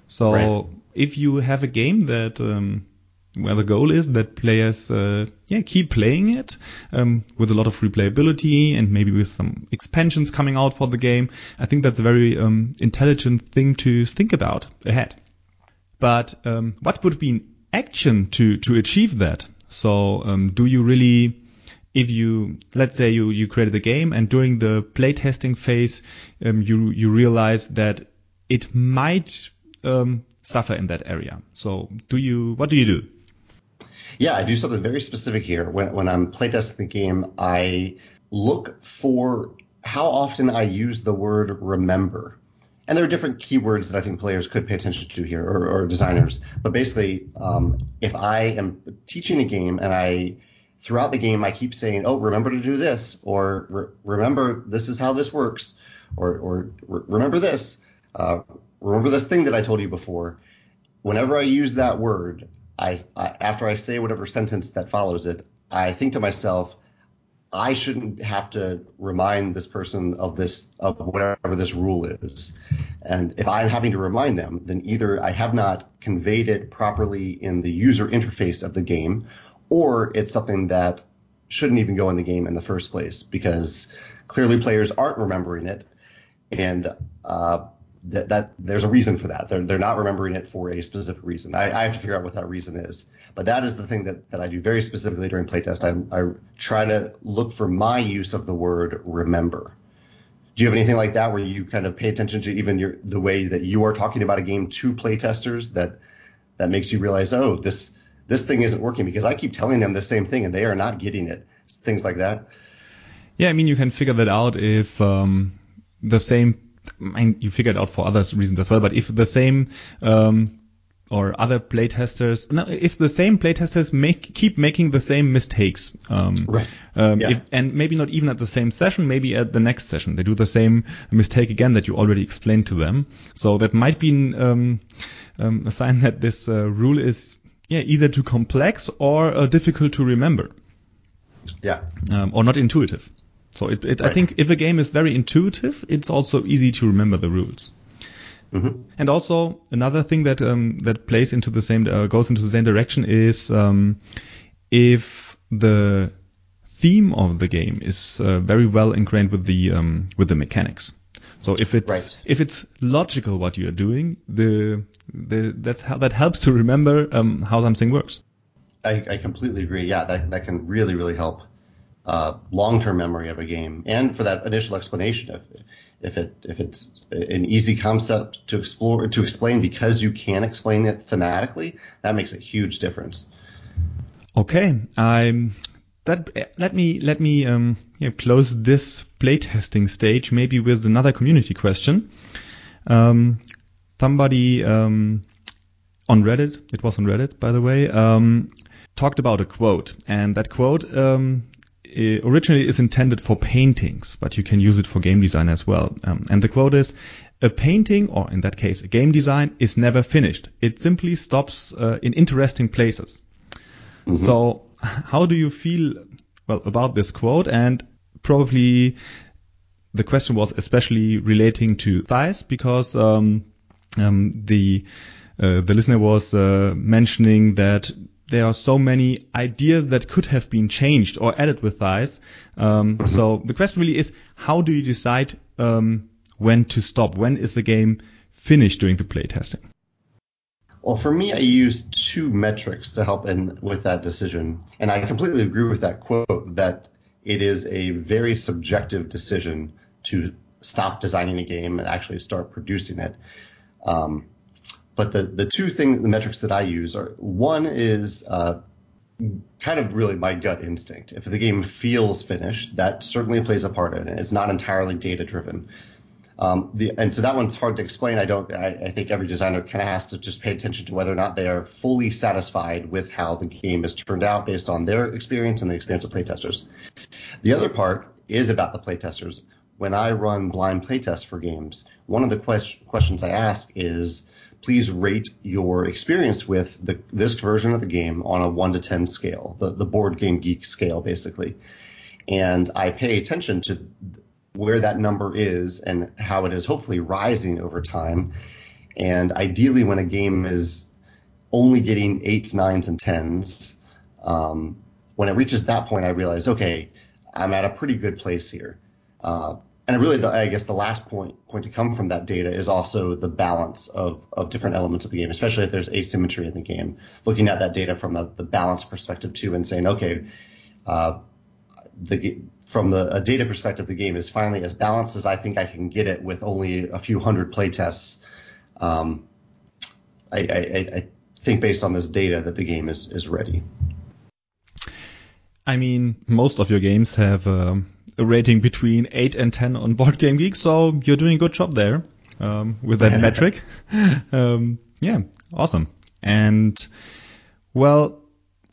Speaker 1: So right. if you have a game that um, where the goal is that players uh, yeah keep playing it um, with a lot of replayability and maybe with some expansions coming out for the game. I think that's a very um, intelligent thing to think about ahead. But um, what would be an action to to achieve that? So um, do you really if you let's say you you created a game and during the playtesting phase um, you you realize that it might um, suffer in that area. So do you what do you do?
Speaker 2: Yeah, I do something very specific here. When, when I'm playtesting the game, I look for how often I use the word remember. And there are different keywords that I think players could pay attention to here, or, or designers. But basically, um, if I am teaching a game and I throughout the game I keep saying, "Oh, remember to do this," or Re- "Remember this is how this works," or, or "Remember this," uh, "Remember this thing that I told you before." Whenever I use that word, I, I after I say whatever sentence that follows it, I think to myself, I shouldn't have to remind this person of this of whatever this rule is. And if I'm having to remind them, then either I have not conveyed it properly in the user interface of the game, or it's something that shouldn't even go in the game in the first place because clearly players aren't remembering it. And uh, that, that there's a reason for that. They're, they're not remembering it for a specific reason. I, I have to figure out what that reason is. But that is the thing that, that I do very specifically during playtest. I, I try to look for my use of the word remember. Do you have anything like that where you kind of pay attention to even your, the way that you are talking about a game to playtesters that that makes you realize, oh, this this thing isn't working because I keep telling them the same thing and they are not getting it. Things like that.
Speaker 1: Yeah, I mean you can figure that out if um, the same I mean, you figured out for other reasons as well, but if the same um, or other playtesters, no, if the same playtesters make keep making the same mistakes, um, right. um, yeah. if, and maybe not even at the same session, maybe at the next session, they do the same mistake again that you already explained to them. So that might be um, um, a sign that this uh, rule is yeah either too complex or uh, difficult to remember.
Speaker 2: Yeah.
Speaker 1: Um, or not intuitive. So it, it, right. I think if a game is very intuitive, it's also easy to remember the rules. Mm-hmm. And also another thing that um, that plays into the same uh, goes into the same direction is um, if the theme of the game is uh, very well ingrained with the um, with the mechanics. So if it's
Speaker 2: Right.
Speaker 1: if it's logical what you are doing, the the that's how that helps to remember um, how something works.
Speaker 2: I, I completely agree. Yeah, that that can really really help uh, long-term memory of a game, and for that initial explanation, if if it if it's an easy concept to explore to explain because you can explain it thematically, that makes a huge difference.
Speaker 1: Okay, I'm that let me let me um, yeah, close this playtesting stage maybe with another community question. Um, somebody um, on Reddit, it was on Reddit by the way, um, talked about a quote, and that quote um, originally is intended for paintings, but you can use it for game design as well. Um, and the quote is. A painting, or in that case, a game design, is never finished. It simply stops uh, in interesting places. So, how do you feel well about this quote? And probably the question was especially relating to Scythe because um, um, the uh, the listener was uh, mentioning that there are so many ideas that could have been changed or added with Scythe. Um, So the question really is, how do you decide um, when to stop? When is the game finished during the playtesting?
Speaker 2: Well, for me, I use two metrics to help in with that decision, and I completely agree with that quote that it is a very subjective decision to stop designing a game and actually start producing it. Um, but the the two thing the metrics that I use are one is uh, kind of really my gut instinct. If the game feels finished, that certainly plays a part in it. It's not entirely data driven. Um, the, and so that one's hard to explain. I don't. I, I think every designer kind of has to just pay attention to whether or not they are fully satisfied with how the game has turned out based on their experience and the experience of playtesters. The other part is about the playtesters. When I run blind playtests for games, one of the quest- questions I ask is, please rate your experience with the, this version of the game on a one to ten scale, the the board game geek scale, basically. And I pay attention to where that number is and how it is hopefully rising over time. And ideally, when a game is only getting eights, nines, and tens, um, when it reaches that point, I realize, okay, I'm at a pretty good place here. Uh, and really, the, I guess the last point point to come from that data is also the balance of, of different elements of the game, especially if there's asymmetry in the game. Looking at that data from the, balance perspective too, and saying, okay, uh, the from the a data perspective, the game is finally as balanced as I think I can get it with only a few hundred play tests. Um, I, I, I think based on this data that the game is is ready.
Speaker 1: I mean, most of your games have um, a rating between 8 and 10 on Board Game Geek, so you're doing a good job there um, with that metric. Um, yeah, awesome. And, well,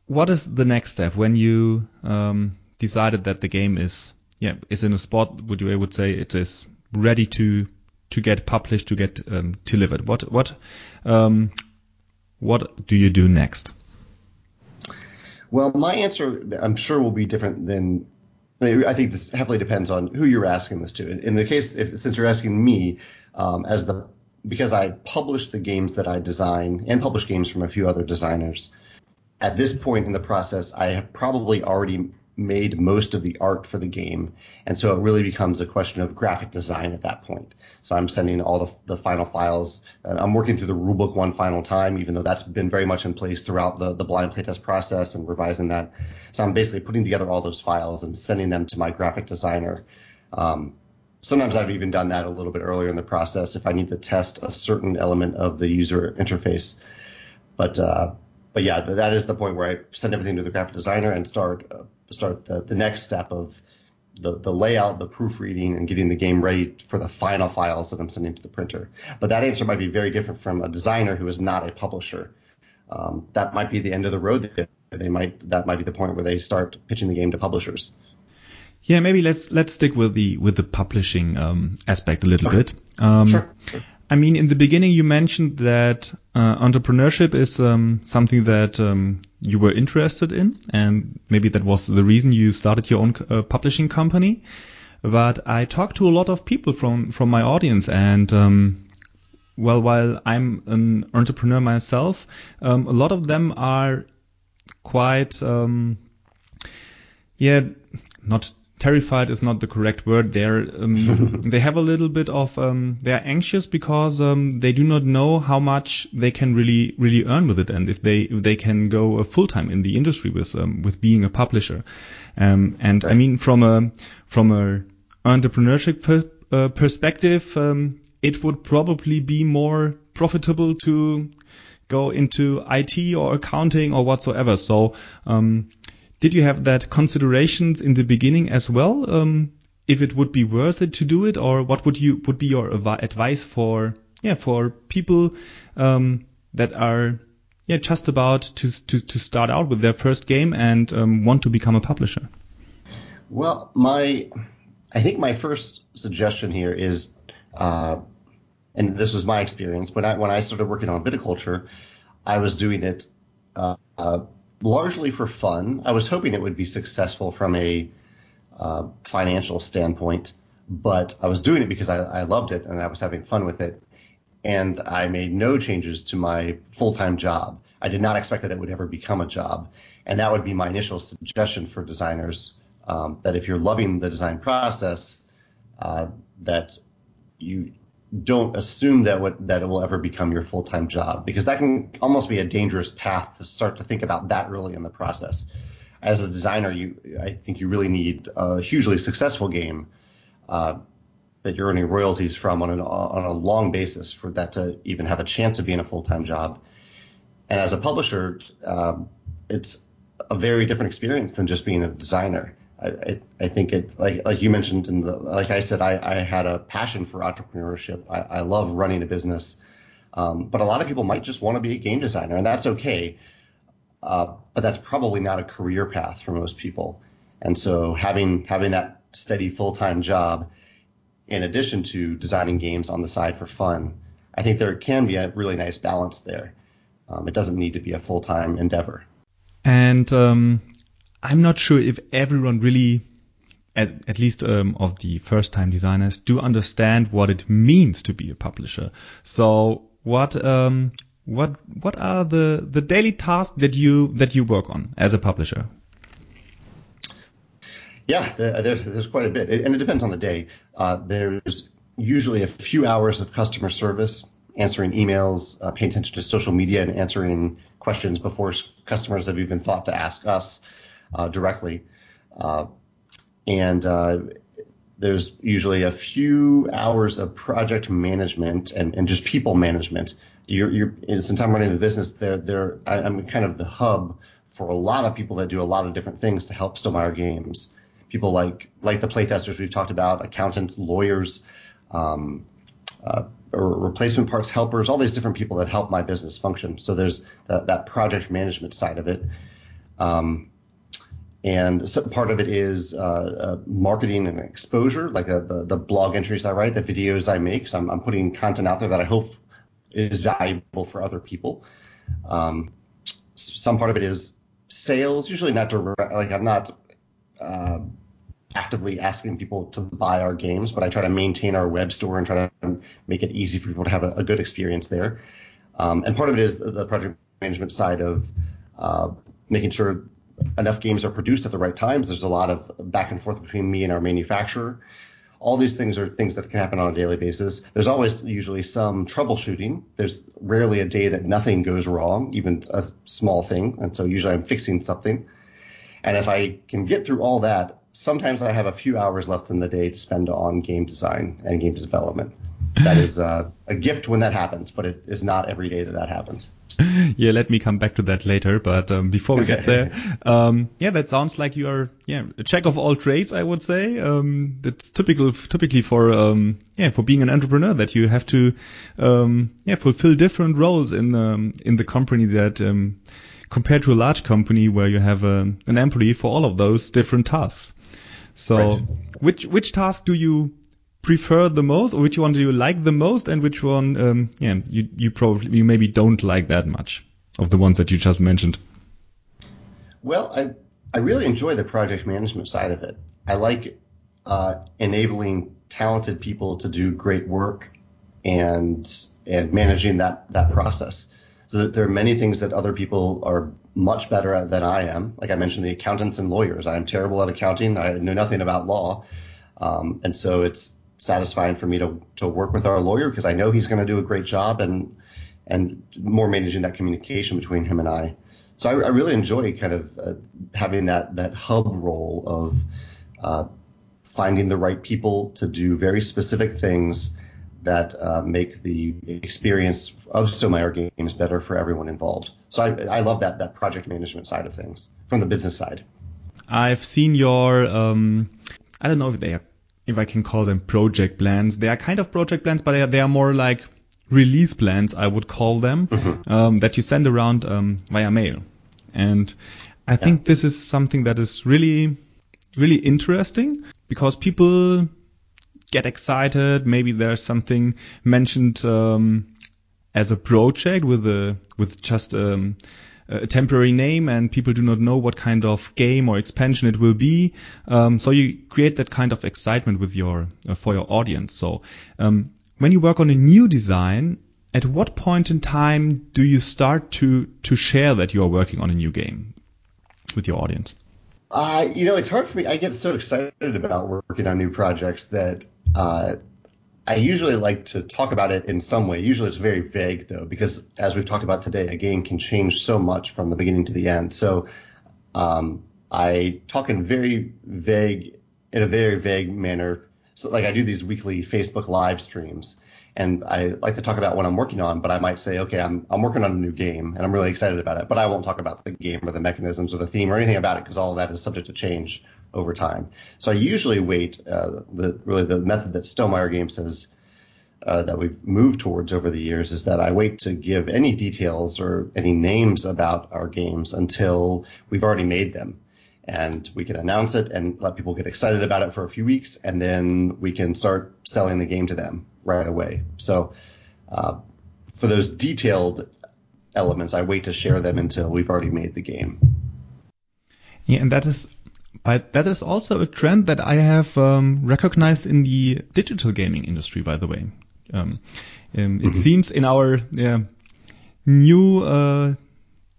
Speaker 1: what is the next step when you um, decided that the game is yeah is in a spot would you would say it is ready to to get published to get um, delivered what what um, what do you do next
Speaker 2: Well, my answer, I'm sure, will be different than. I, mean, I think this heavily depends on who you're asking this to. In the case, if, since you're asking me, um, as the because I publish the games that I design and publish games from a few other designers. At this point in the process, I have probably already made most of the art for the game, and so it really becomes a question of graphic design at that point. So I'm sending all the, the final files. I'm working through the rulebook one final time, even though that's been very much in place throughout the, the blind playtest process and revising that. So I'm basically putting together all those files and sending them to my graphic designer. Um, sometimes I've even done that a little bit earlier in the process if I need to test a certain element of the user interface. But uh, but yeah, that is the point where I send everything to the graphic designer and start uh, start the, the next step of the, the layout, the proofreading, and getting the game ready for the final files that I'm sending to the printer. But that answer might be very different from a designer who is not a publisher. Um, that might be the end of the road. They might that might be the point where they start pitching the game to publishers.
Speaker 1: Yeah, maybe let's let's stick with the with the publishing um, aspect a little bit. Um,
Speaker 2: Sure, sure.
Speaker 1: I mean, in the beginning, you mentioned that uh, entrepreneurship is um, something that um, you were interested in, and maybe that was the reason you started your own uh, publishing company. But I talked to a lot of people from from my audience, and um, well, while I'm an entrepreneur myself, um, a lot of them are quite, um, yeah, not terrified is not the correct word. They're um, they have a little bit of um, they're anxious because um, they do not know how much they can really really earn with it, and if they if they can go uh, full time in the industry with um, with being a publisher. Um, and. I mean from a from a entrepreneurship per, uh, perspective, um, it would probably be more profitable to go into IT or accounting or whatsoever. So um, did you have that considerations in the beginning as well? Um, if it would be worth it to do it, or what would you would be your advice for yeah for people um, that are yeah just about to, to to start out with their first game and um, want to become a publisher?
Speaker 2: Well, my I think my first suggestion here is, uh, and this was my experience when I when I started working on viticulture, I was doing it. Uh, uh, largely for fun. I was hoping it would be successful from a uh, financial standpoint, but I was doing it because I, I loved it and I was having fun with it. And I made no changes to my full time job. I did not expect that it would ever become a job. And that would be my initial suggestion for designers um, that if you're loving the design process, uh, that you don't assume that what, that it will ever become your full time job because that can almost be a dangerous path to start to think about that early in the process. As a designer, you I think you really need a hugely successful game uh, that you're earning royalties from on, an, on a long basis for that to even have a chance of being a full time job. And as a publisher, um, it's a very different experience than just being a designer. I, I think it like like you mentioned the like I said I, I had a passion for entrepreneurship. I, I love running a business, um, but a lot of people might just want to be a game designer, and that's okay. Uh, but that's probably not a career path for most people. And so having having that steady full time job, in addition to designing games on the side for fun, I think there can be a really nice balance there. Um, it doesn't need to be a full time endeavor.
Speaker 1: And um, I'm not sure if everyone really, at, at least um, of the first time designers, do understand what it means to be a publisher. So what um, what what are the the daily tasks that you that you work on as a publisher?
Speaker 2: Yeah, there's there's quite a bit, and it depends on the day. Uh, there's usually a few hours of customer service, answering emails, uh, paying attention to social media, and answering questions before customers have even thought to ask us directly. Uh, and uh, there's usually a few hours of project management and, and just people management. You're, you're, since I'm running the business, there, there, I'm kind of the hub for a lot of people that do a lot of different things to help Stonemaier Games. People like like the playtesters we've talked about, accountants, lawyers, um, uh, replacement parts helpers, all these different people that help my business function. So there's that, that project management side of it. Um, and so part of it is uh, uh, marketing and exposure, like uh, the, the blog entries I write, the videos I make. So I'm, I'm, putting content out there that I hope is valuable for other people. Um, some part of it is sales, usually not direct, like I'm not uh, actively asking people to buy our games, but I try to maintain our web store and try to make it easy for people to have a, a good experience there. Um, and part of it is the, project management side of uh, making sure enough games are produced at the right times. There's a lot of back and forth between me and our manufacturer. All these things are things that can happen on a daily basis. There's always usually some troubleshooting. There's rarely a day that nothing goes wrong, even a small thing. And so usually I'm fixing something. And if I can get through all that, sometimes I have a few hours left in the day to spend on game design and game development. That is uh, a gift when that happens, but it is not every day that that happens.
Speaker 1: yeah, let me come back to that later. But um, before we get there, um, yeah, that sounds like you are yeah a check of all trades. I would say um, that's typical typically for um, yeah for being an entrepreneur that you have to um, yeah fulfill different roles in um, in the company that um, compared to a large company where you have a, an employee for all of those different tasks. So right. which which task do you prefer the most, or which one do you like the most, and which one, um, yeah, you you probably you maybe don't like that much of the ones that you just mentioned?
Speaker 2: Well, I I really enjoy the project management side of it. I like uh, enabling talented people to do great work and and managing that that process. So there are many things that other people are much better at than I am. Like I mentioned, the accountants and lawyers. I am terrible at accounting. I know nothing about law. Um, and so it's satisfying for me to, to work with our lawyer because I know he's going to do a great job and, and more managing that communication between him and I. So I, I really enjoy kind of uh, having that, that hub role of, uh, finding the right people to do very specific things that uh, make the experience of Stonemaier games better for everyone involved. So I, I love that that project management side of things from the business side.
Speaker 1: I've seen your um, I don't know if they are, if I can call them project plans. They are kind of project plans, but they are, they are more like release plans, I would call them, mm-hmm. um, that you send around um, via mail. And I think this is something that is really, really interesting because people get excited. Maybe there's something mentioned um, as a project with a with just um, a temporary name, and people do not know what kind of game or expansion it will be. Um, so you create that kind of excitement with your uh, for your audience. So um, when you work on a new design, at what point in time do you start to to share that you are working on a new game with your audience?
Speaker 2: Uh, you know, it's hard for me. I get so excited about working on new projects that uh, I usually like to talk about it in some way. Usually it's very vague though, because as we've talked about today, a game can change so much from the beginning to the end. So um, I talk in very vague, in a very vague manner. So like I do these weekly Facebook live streams and I like to talk about what I'm working on, but I might say, okay, I'm, I'm working on a new game and I'm really excited about it, but I won't talk about the game or the mechanisms or the theme or anything about it because all of that is subject to change over time. So I usually wait. Uh, the really the method that Stonemaier Games has uh, that we've moved towards over the years is that I wait to give any details or any names about our games until we've already made them. And we can announce it and let people get excited about it for a few weeks, and then we can start selling the game to them right away. So, uh, for those detailed elements, I wait to share them until we've already made the game.
Speaker 1: Yeah, and that is but that is also a trend that I have um, recognized in the digital gaming industry, by the way. Um, um, mm-hmm. It seems in our yeah, new uh,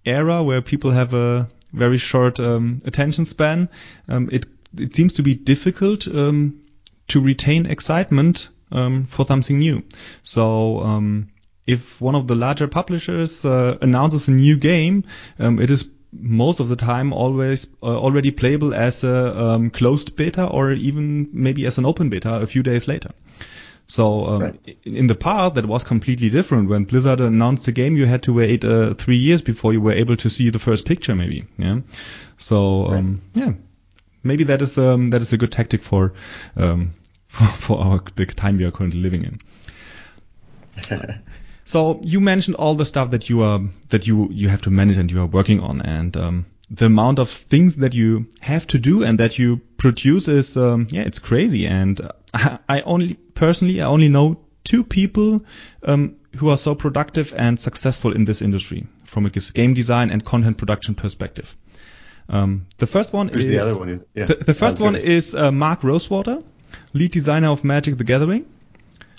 Speaker 1: era where people have a very short um, attention span, um, it it seems to be difficult um, to retain excitement for something new. So if one of the larger publishers uh, announces a new game, it is most of the time always uh, already playable as a um, closed beta or even maybe as an open beta a few days later. So um, right. in the past, that was completely different. When Blizzard announced the game, you had to wait uh, three years before you were able to see the first picture, maybe. Yeah. So um, right. yeah, maybe that is um, that is a good tactic for um, for, for our the time we are currently living in. So you mentioned all the stuff that you are that you you have to manage and you are working on, and um, the amount of things that you have to do and that you produce is um, yeah, it's crazy. And I only personally I only know two people um, who are so productive and successful in this industry from a game design and content production perspective. Um, the first one is
Speaker 2: the other one? Yeah.
Speaker 1: The, the first one is uh, Mark Rosewater, lead designer of Magic the Gathering.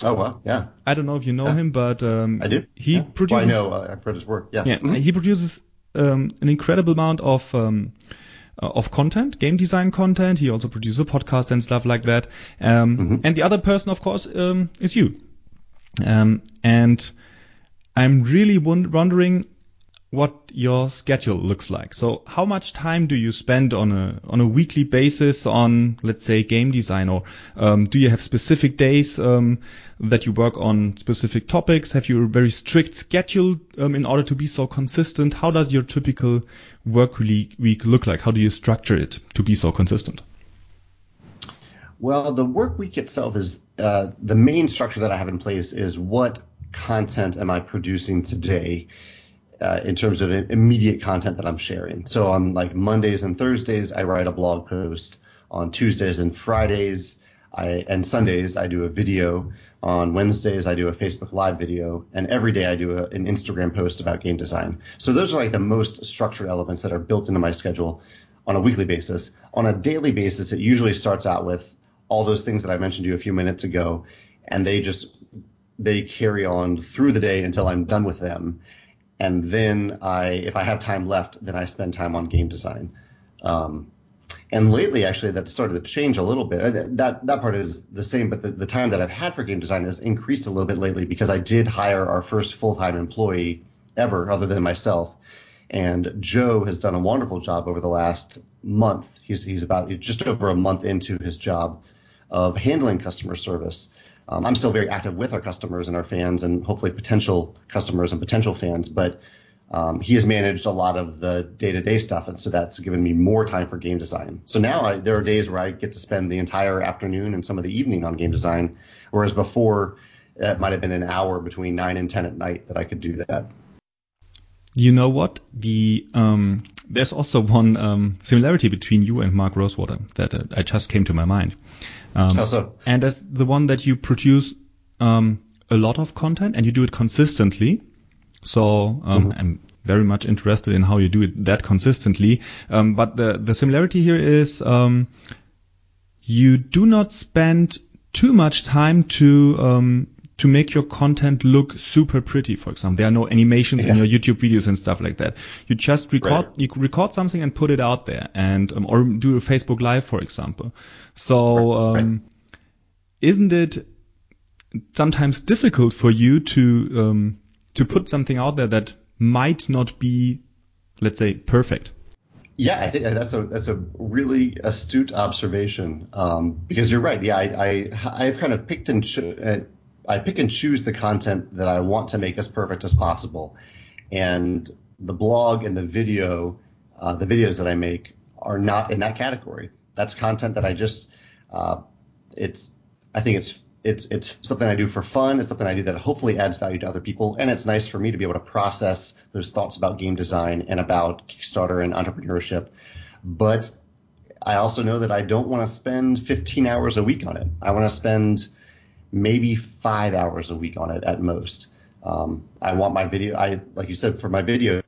Speaker 2: Oh wow, yeah.
Speaker 1: I don't know if you know yeah. him, but um,
Speaker 2: I do.
Speaker 1: He
Speaker 2: yeah.
Speaker 1: produces.
Speaker 2: Well, I know. Uh, I've read his work. Yeah.
Speaker 1: Yeah. Mm-hmm. He produces um, an incredible amount of um, uh, of content, game design content. He also produces a podcast and stuff like that. Um, mm-hmm. And the other person, of course, um, is you. Um, and I'm really wondering what your schedule looks like. So how much time do you spend on a on a weekly basis on let's say game design or um, do you have specific days um, that you work on specific topics? Have you a very strict schedule um, in order to be so consistent? How does your typical work week look like? How do you structure it to be so consistent?
Speaker 2: Well, the work week itself is uh, the main structure that I have in place is what content am I producing today uh, in terms of immediate content that I'm sharing. So on like Mondays and Thursdays, I write a blog post. On Tuesdays and Fridays, I and Sundays, I do a video. On Wednesdays, I do a Facebook Live video, and every day I do a, an Instagram post about game design. So those are like the most structured elements that are built into my schedule on a weekly basis. On a daily basis, it usually starts out with all those things that I mentioned to you a few minutes ago, and they just they carry on through the day until I'm done with them and then I, if I have time left, then I spend time on game design. Um, and lately, actually, that started to change a little bit. Uh, that that part is the same, but the, the time that I've had for game design has increased a little bit lately because I did hire our first full time employee ever, other than myself. And Joe has done a wonderful job over the last month. He's he's about just over a month into his job of handling customer service. Um, I'm still very active with our customers and our fans, and hopefully potential customers and potential fans, but um, he has managed a lot of the day-to-day stuff, and so that's given me more time for game design. So now I, there are days where I get to spend the entire afternoon and some of the evening on game design, whereas before it might have been an hour between nine and ten at night that I could do that.
Speaker 1: You know what? The um, there's also one um, similarity between you and Mark Rosewater that uh, I just came to my mind.
Speaker 2: Um, How so?
Speaker 1: And as the one that you produce um, a lot of content and you do it consistently. So um, mm-hmm. I'm very much interested in how you do it that consistently. Um, but the the similarity here is um, you do not spend too much time to um, to make your content look super pretty. For example, there are no animations yeah. in your YouTube videos and stuff like that. You just record right. you record something and put it out there, and um, or do a Facebook Live, for example. So right. Um, isn't it sometimes difficult for you to um, to put something out there that might not be, let's say, perfect.
Speaker 2: Yeah, I think that's a that's a really astute observation um, because you're right. Yeah, I, I I've kind of picked and cho- uh, I pick and choose the content that I want to make as perfect as possible, and the blog and the video, uh, the videos that I make are not in that category. That's content that I just uh, it's I think it's it's it's something I do for fun. It's something I do that hopefully adds value to other people, and it's nice for me to be able to process those thoughts about game design and about Kickstarter and entrepreneurship. But I also know that I don't want to spend 15 hours a week on it. I want to spend maybe five hours a week on it at most. Um, I want my video. I like you said for my video.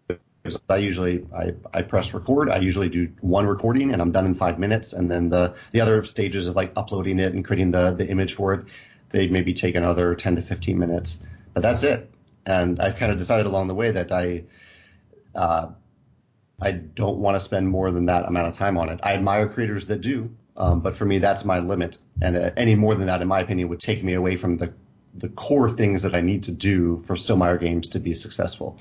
Speaker 2: I usually I, I press record. I usually do one recording and I'm done in five minutes. And then the the other stages of like uploading it and creating the the image for it, they maybe take another 10 to 15 minutes. But that's it. And I've kind of decided along the way that I uh, I don't want to spend more than that amount of time on it. I admire creators that do, um, but for me that's my limit. And uh, any more than that, in my opinion, would take me away from the the core things that I need to do for Stonemaier Games to be successful.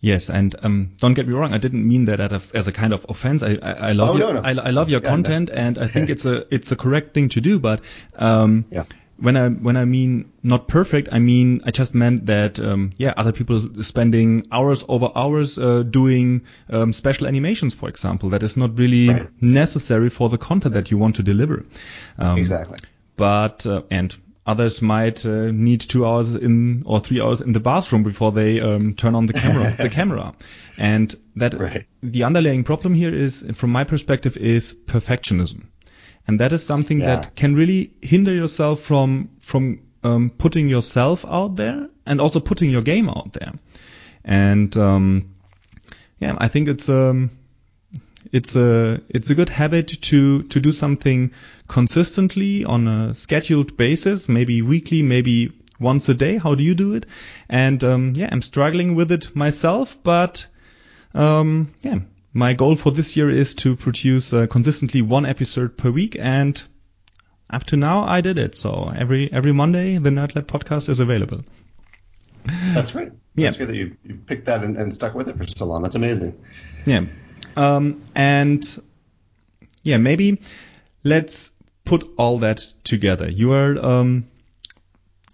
Speaker 1: Yes, and um, don't get me wrong, I didn't mean that as, as a kind of offense. I, I, I love oh, your, no, no. I, I, love your yeah, content, no. and I think it's a it's a correct thing to do. But um, yeah. when I when I mean not perfect, I mean I just meant that um, yeah, other people spending hours over hours uh, doing um, special animations, for example, that is not really right. necessary for the content that you want to deliver.
Speaker 2: Um, exactly.
Speaker 1: But uh, and Others might uh, need two hours in or three hours in the bathroom before they um, turn on the camera. the camera, and that right. the underlying problem here is, from my perspective, is perfectionism, and that is something yeah. that can really hinder yourself from from um, putting yourself out there and also putting your game out there. And um, yeah, I think it's um, it's a it's a good habit to to do something consistently on a scheduled basis, maybe weekly, maybe once a day. How do you do it? And um, yeah, I'm struggling with it myself, but um, yeah, my goal for this year is to produce uh, consistently one episode per week, and up to now I did it. So every every Monday, the NerdLab podcast is available.
Speaker 2: That's great. That's yeah. good that you, you picked that and, and stuck with it for so long. That's amazing.
Speaker 1: Yeah. Um, and yeah, maybe let's put all that together. You are um,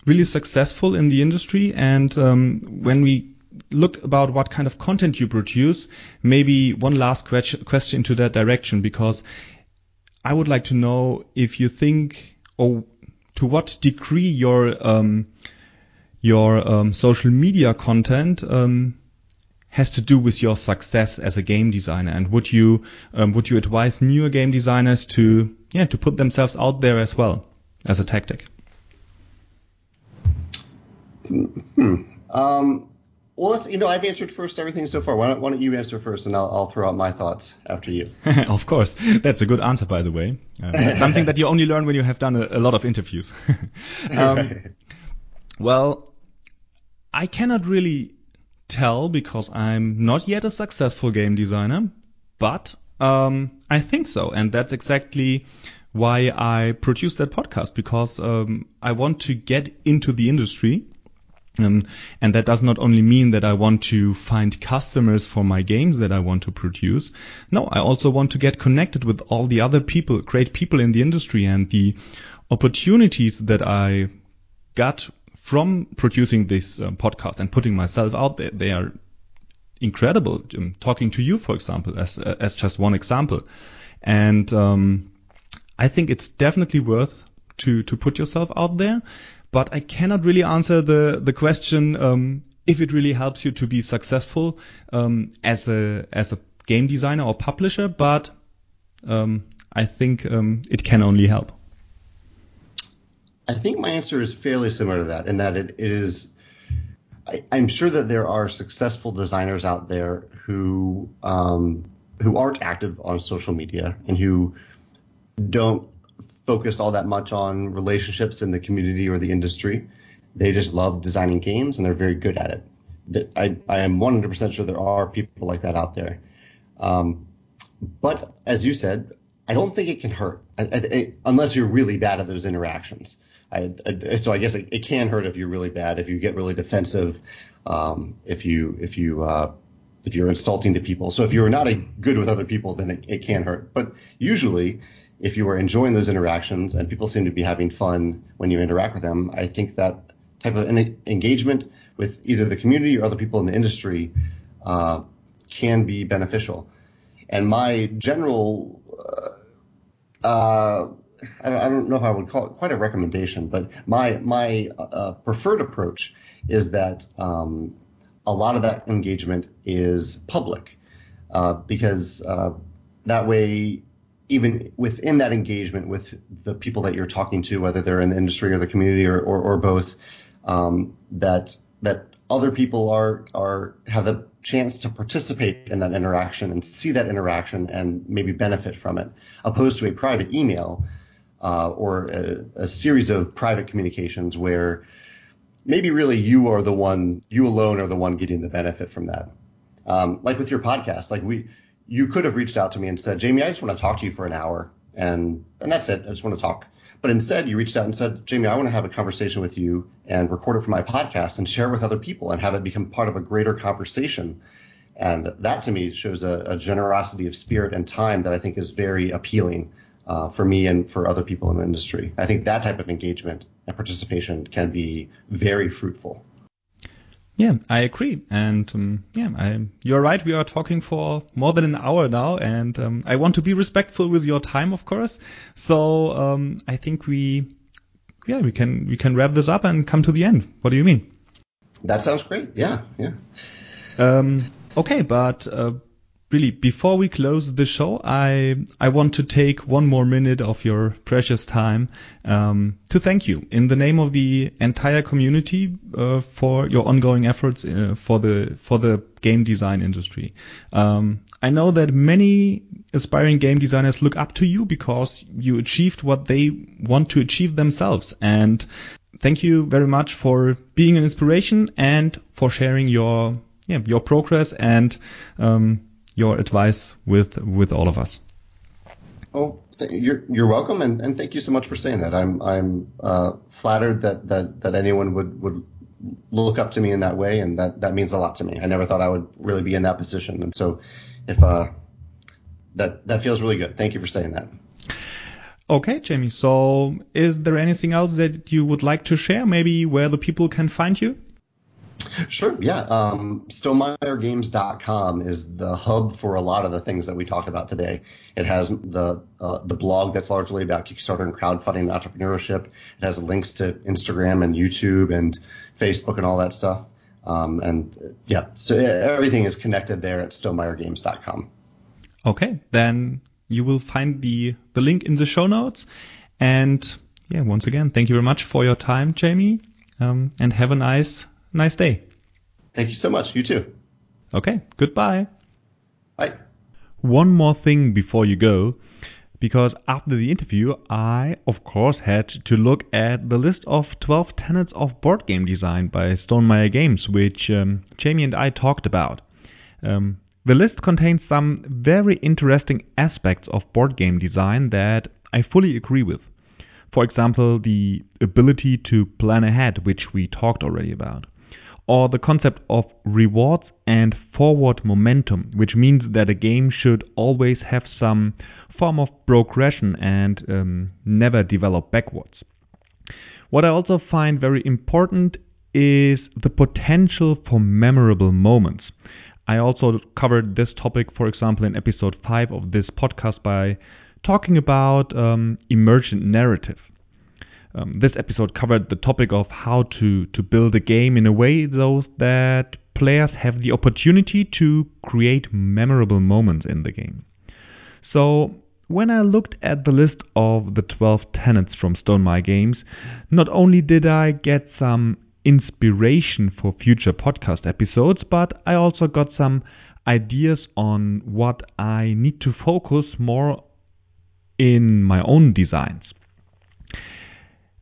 Speaker 1: really successful in the industry, and um, when we look about what kind of content you produce, maybe one last question to that direction, because I would like to know if you think or to what degree your um, your um, social media content um, has to do with your success as a game designer. And would you um, would you advise newer game designers to yeah to put themselves out there as well as a tactic?
Speaker 2: Hmm. Um, well, let's, you know, I've answered first everything so far. Why don't, why don't you answer first, and I'll, I'll throw out my thoughts after you.
Speaker 1: of course, that's a good answer, by the way. Uh, something that you only learn when you have done a, a lot of interviews. um, well, I cannot really tell because I'm not yet a successful game designer, but um, I think so, and that's exactly why I produced that podcast because um, I want to get into the industry. Um, and that does not only mean that I want to find customers for my games that I want to produce. No, I also want to get connected with all the other people, great people in the industry and the opportunities that I got from producing this um, podcast and putting myself out there. They are incredible. Um, talking to you, for example, as uh, as just one example, and um, I think it's definitely worth to to put yourself out there. But I cannot really answer the the question um, if it really helps you to be successful um, as a as a game designer or publisher. But um, I think it can only help.
Speaker 2: I think my answer is fairly similar to that, in that it is I, am sure that there are successful designers out there who um, who aren't active on social media and who don't focus all that much on relationships in the community or the industry. They just love designing games and they're very good at it. That I, I am 100% sure there are people like that out there. Um, but as you said, I don't think it can hurt I, I, unless you're really bad at those interactions. I, I, so I guess it, it, can hurt if you're really bad, if you get really defensive, um, if you if you uh, if you're insulting to people. So if you're not a, good with other people, then it, it can hurt. But usually, if you are enjoying those interactions and people seem to be having fun when you interact with them, I think that type of engagement with either the community or other people in the industry uh, can be beneficial. And my general uh, uh I don't, I don't know if I would call it quite a recommendation, but my my uh, preferred approach is that um, a lot of that engagement is public, uh, because uh, that way, even within that engagement with the people that you're talking to, whether they're in the industry or the community or or, or both, um, that that other people are are have the chance to participate in that interaction and see that interaction and maybe benefit from it, opposed to a private email uh, or a, a, series of private communications where maybe really you are the one, you alone are the one getting the benefit from that. Um, like with your podcast, like we, you could have reached out to me and said, Jamey, I just want to talk to you for an hour, and and that's it. I just want to talk. But instead, you reached out and said, Jamey, I want to have a conversation with you and record it for my podcast and share with other people and have it become part of a greater conversation. And that to me shows a, a generosity of spirit and time that I think is very appealing uh, for me and for other people in the industry. I think that type of engagement and participation can be very fruitful.
Speaker 1: Yeah, I agree. And um, yeah, I, you're right. We are talking for more than an hour now, and um, I want to be respectful with your time, of course. So um, I think we, yeah, we can we can wrap this up and come to the end. What do you mean?
Speaker 2: That sounds great. Yeah, yeah.
Speaker 1: Um, okay, but uh, really, before we close the show, I I want to take one more minute of your precious time um, to thank you in the name of the entire community uh, for your ongoing efforts uh, for the for the game design industry. Um, I know that many aspiring game designers look up to you because you achieved what they want to achieve themselves, and thank you very much for being an inspiration and for sharing your yeah, your progress and um, your advice with with all of us.
Speaker 2: Oh, you're you're welcome, and, and thank you so much for saying that. I'm I'm uh, flattered that, that that anyone would would look up to me in that way, and that that means a lot to me. I never thought I would really be in that position, and so if uh, that that feels really good. Thank you for saying that.
Speaker 1: Okay, Jamey. So, is there anything else that you would like to share? Maybe where the people can find you?
Speaker 2: Sure. Yeah. Um, is the hub for a lot of the things that we talked about today. It has the uh, the blog that's largely about Kickstarter and crowdfunding and entrepreneurship. It has links to Instagram and YouTube and Facebook and all that stuff. Um, and yeah, so everything is connected there at StonemaierGames.com.
Speaker 1: Okay, then you will find the the link in the show notes. And yeah, once again, thank you very much for your time, Jamey. Um, and have a nice nice day.
Speaker 2: Thank you so much. You too.
Speaker 1: Okay. Goodbye.
Speaker 2: Bye.
Speaker 1: One more thing before you go. because after the interview, I, of course, had to look at the list of 12 tenets of board game design by Stonemaier Games, which um, Jamey and I talked about. Um, the list contains some very interesting aspects of board game design that I fully agree with. For example, the ability to plan ahead, which we talked already about. Or the concept of rewards and forward momentum, which means that a game should always have some form of progression and um, never develop backwards. What I also find very important is the potential for memorable moments. I also covered this topic, for example, in episode 5 of this podcast by talking about um, emergent narrative. Um, this episode covered the topic of how to, to build a game in a way so that players have the opportunity to create memorable moments in the game. So, when I looked at the list of the 12 tenets from Stonemaier Games, not only did I get some inspiration for future podcast episodes, but I also got some ideas on what I need to focus more in my own designs.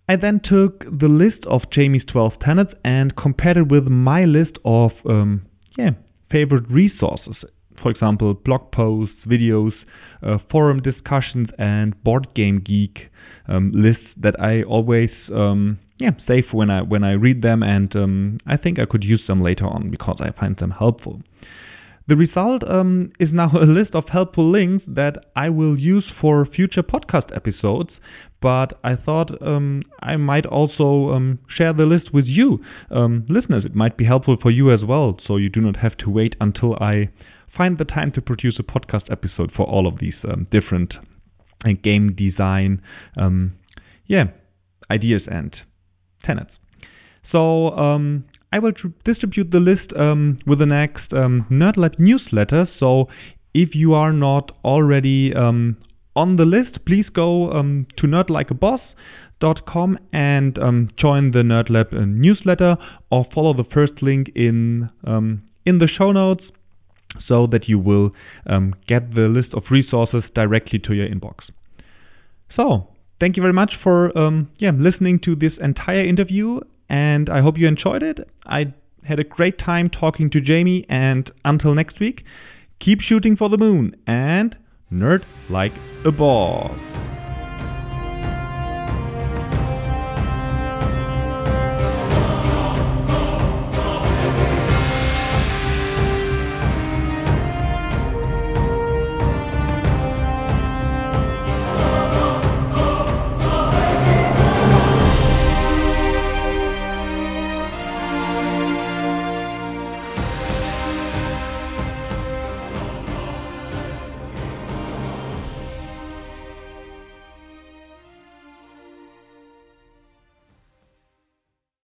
Speaker 1: I then took the list of Jamey's 12 tenets and compared it with my list of um, yeah, favorite resources. For example, blog posts, videos, uh, forum discussions, and Board Game Geek um, lists that I always um, yeah, safe when I when I read them, and um, I think I could use them later on because I find them helpful. The result um, is now a list of helpful links that I will use for future podcast episodes. But I thought um, I might also um, share the list with you, um, listeners. It might be helpful for you as well, so you do not have to wait until I find the time to produce a podcast episode for all of these um, different uh, game design, um, yeah, ideas and tenets. So um, I will tr- distribute the list with the next um, NerdLab newsletter. So if you are not already um, on the list, please go um, to nerdlikeaboss.com and um, join the NerdLab uh, newsletter or follow the first link in um, in the show notes so that you will get the list of resources directly to your inbox. So, thank you very much for um, yeah listening to this entire interview, and I hope you enjoyed it. I had a great time talking to Jamey, and until next week, keep shooting for the moon and nerd like a boss.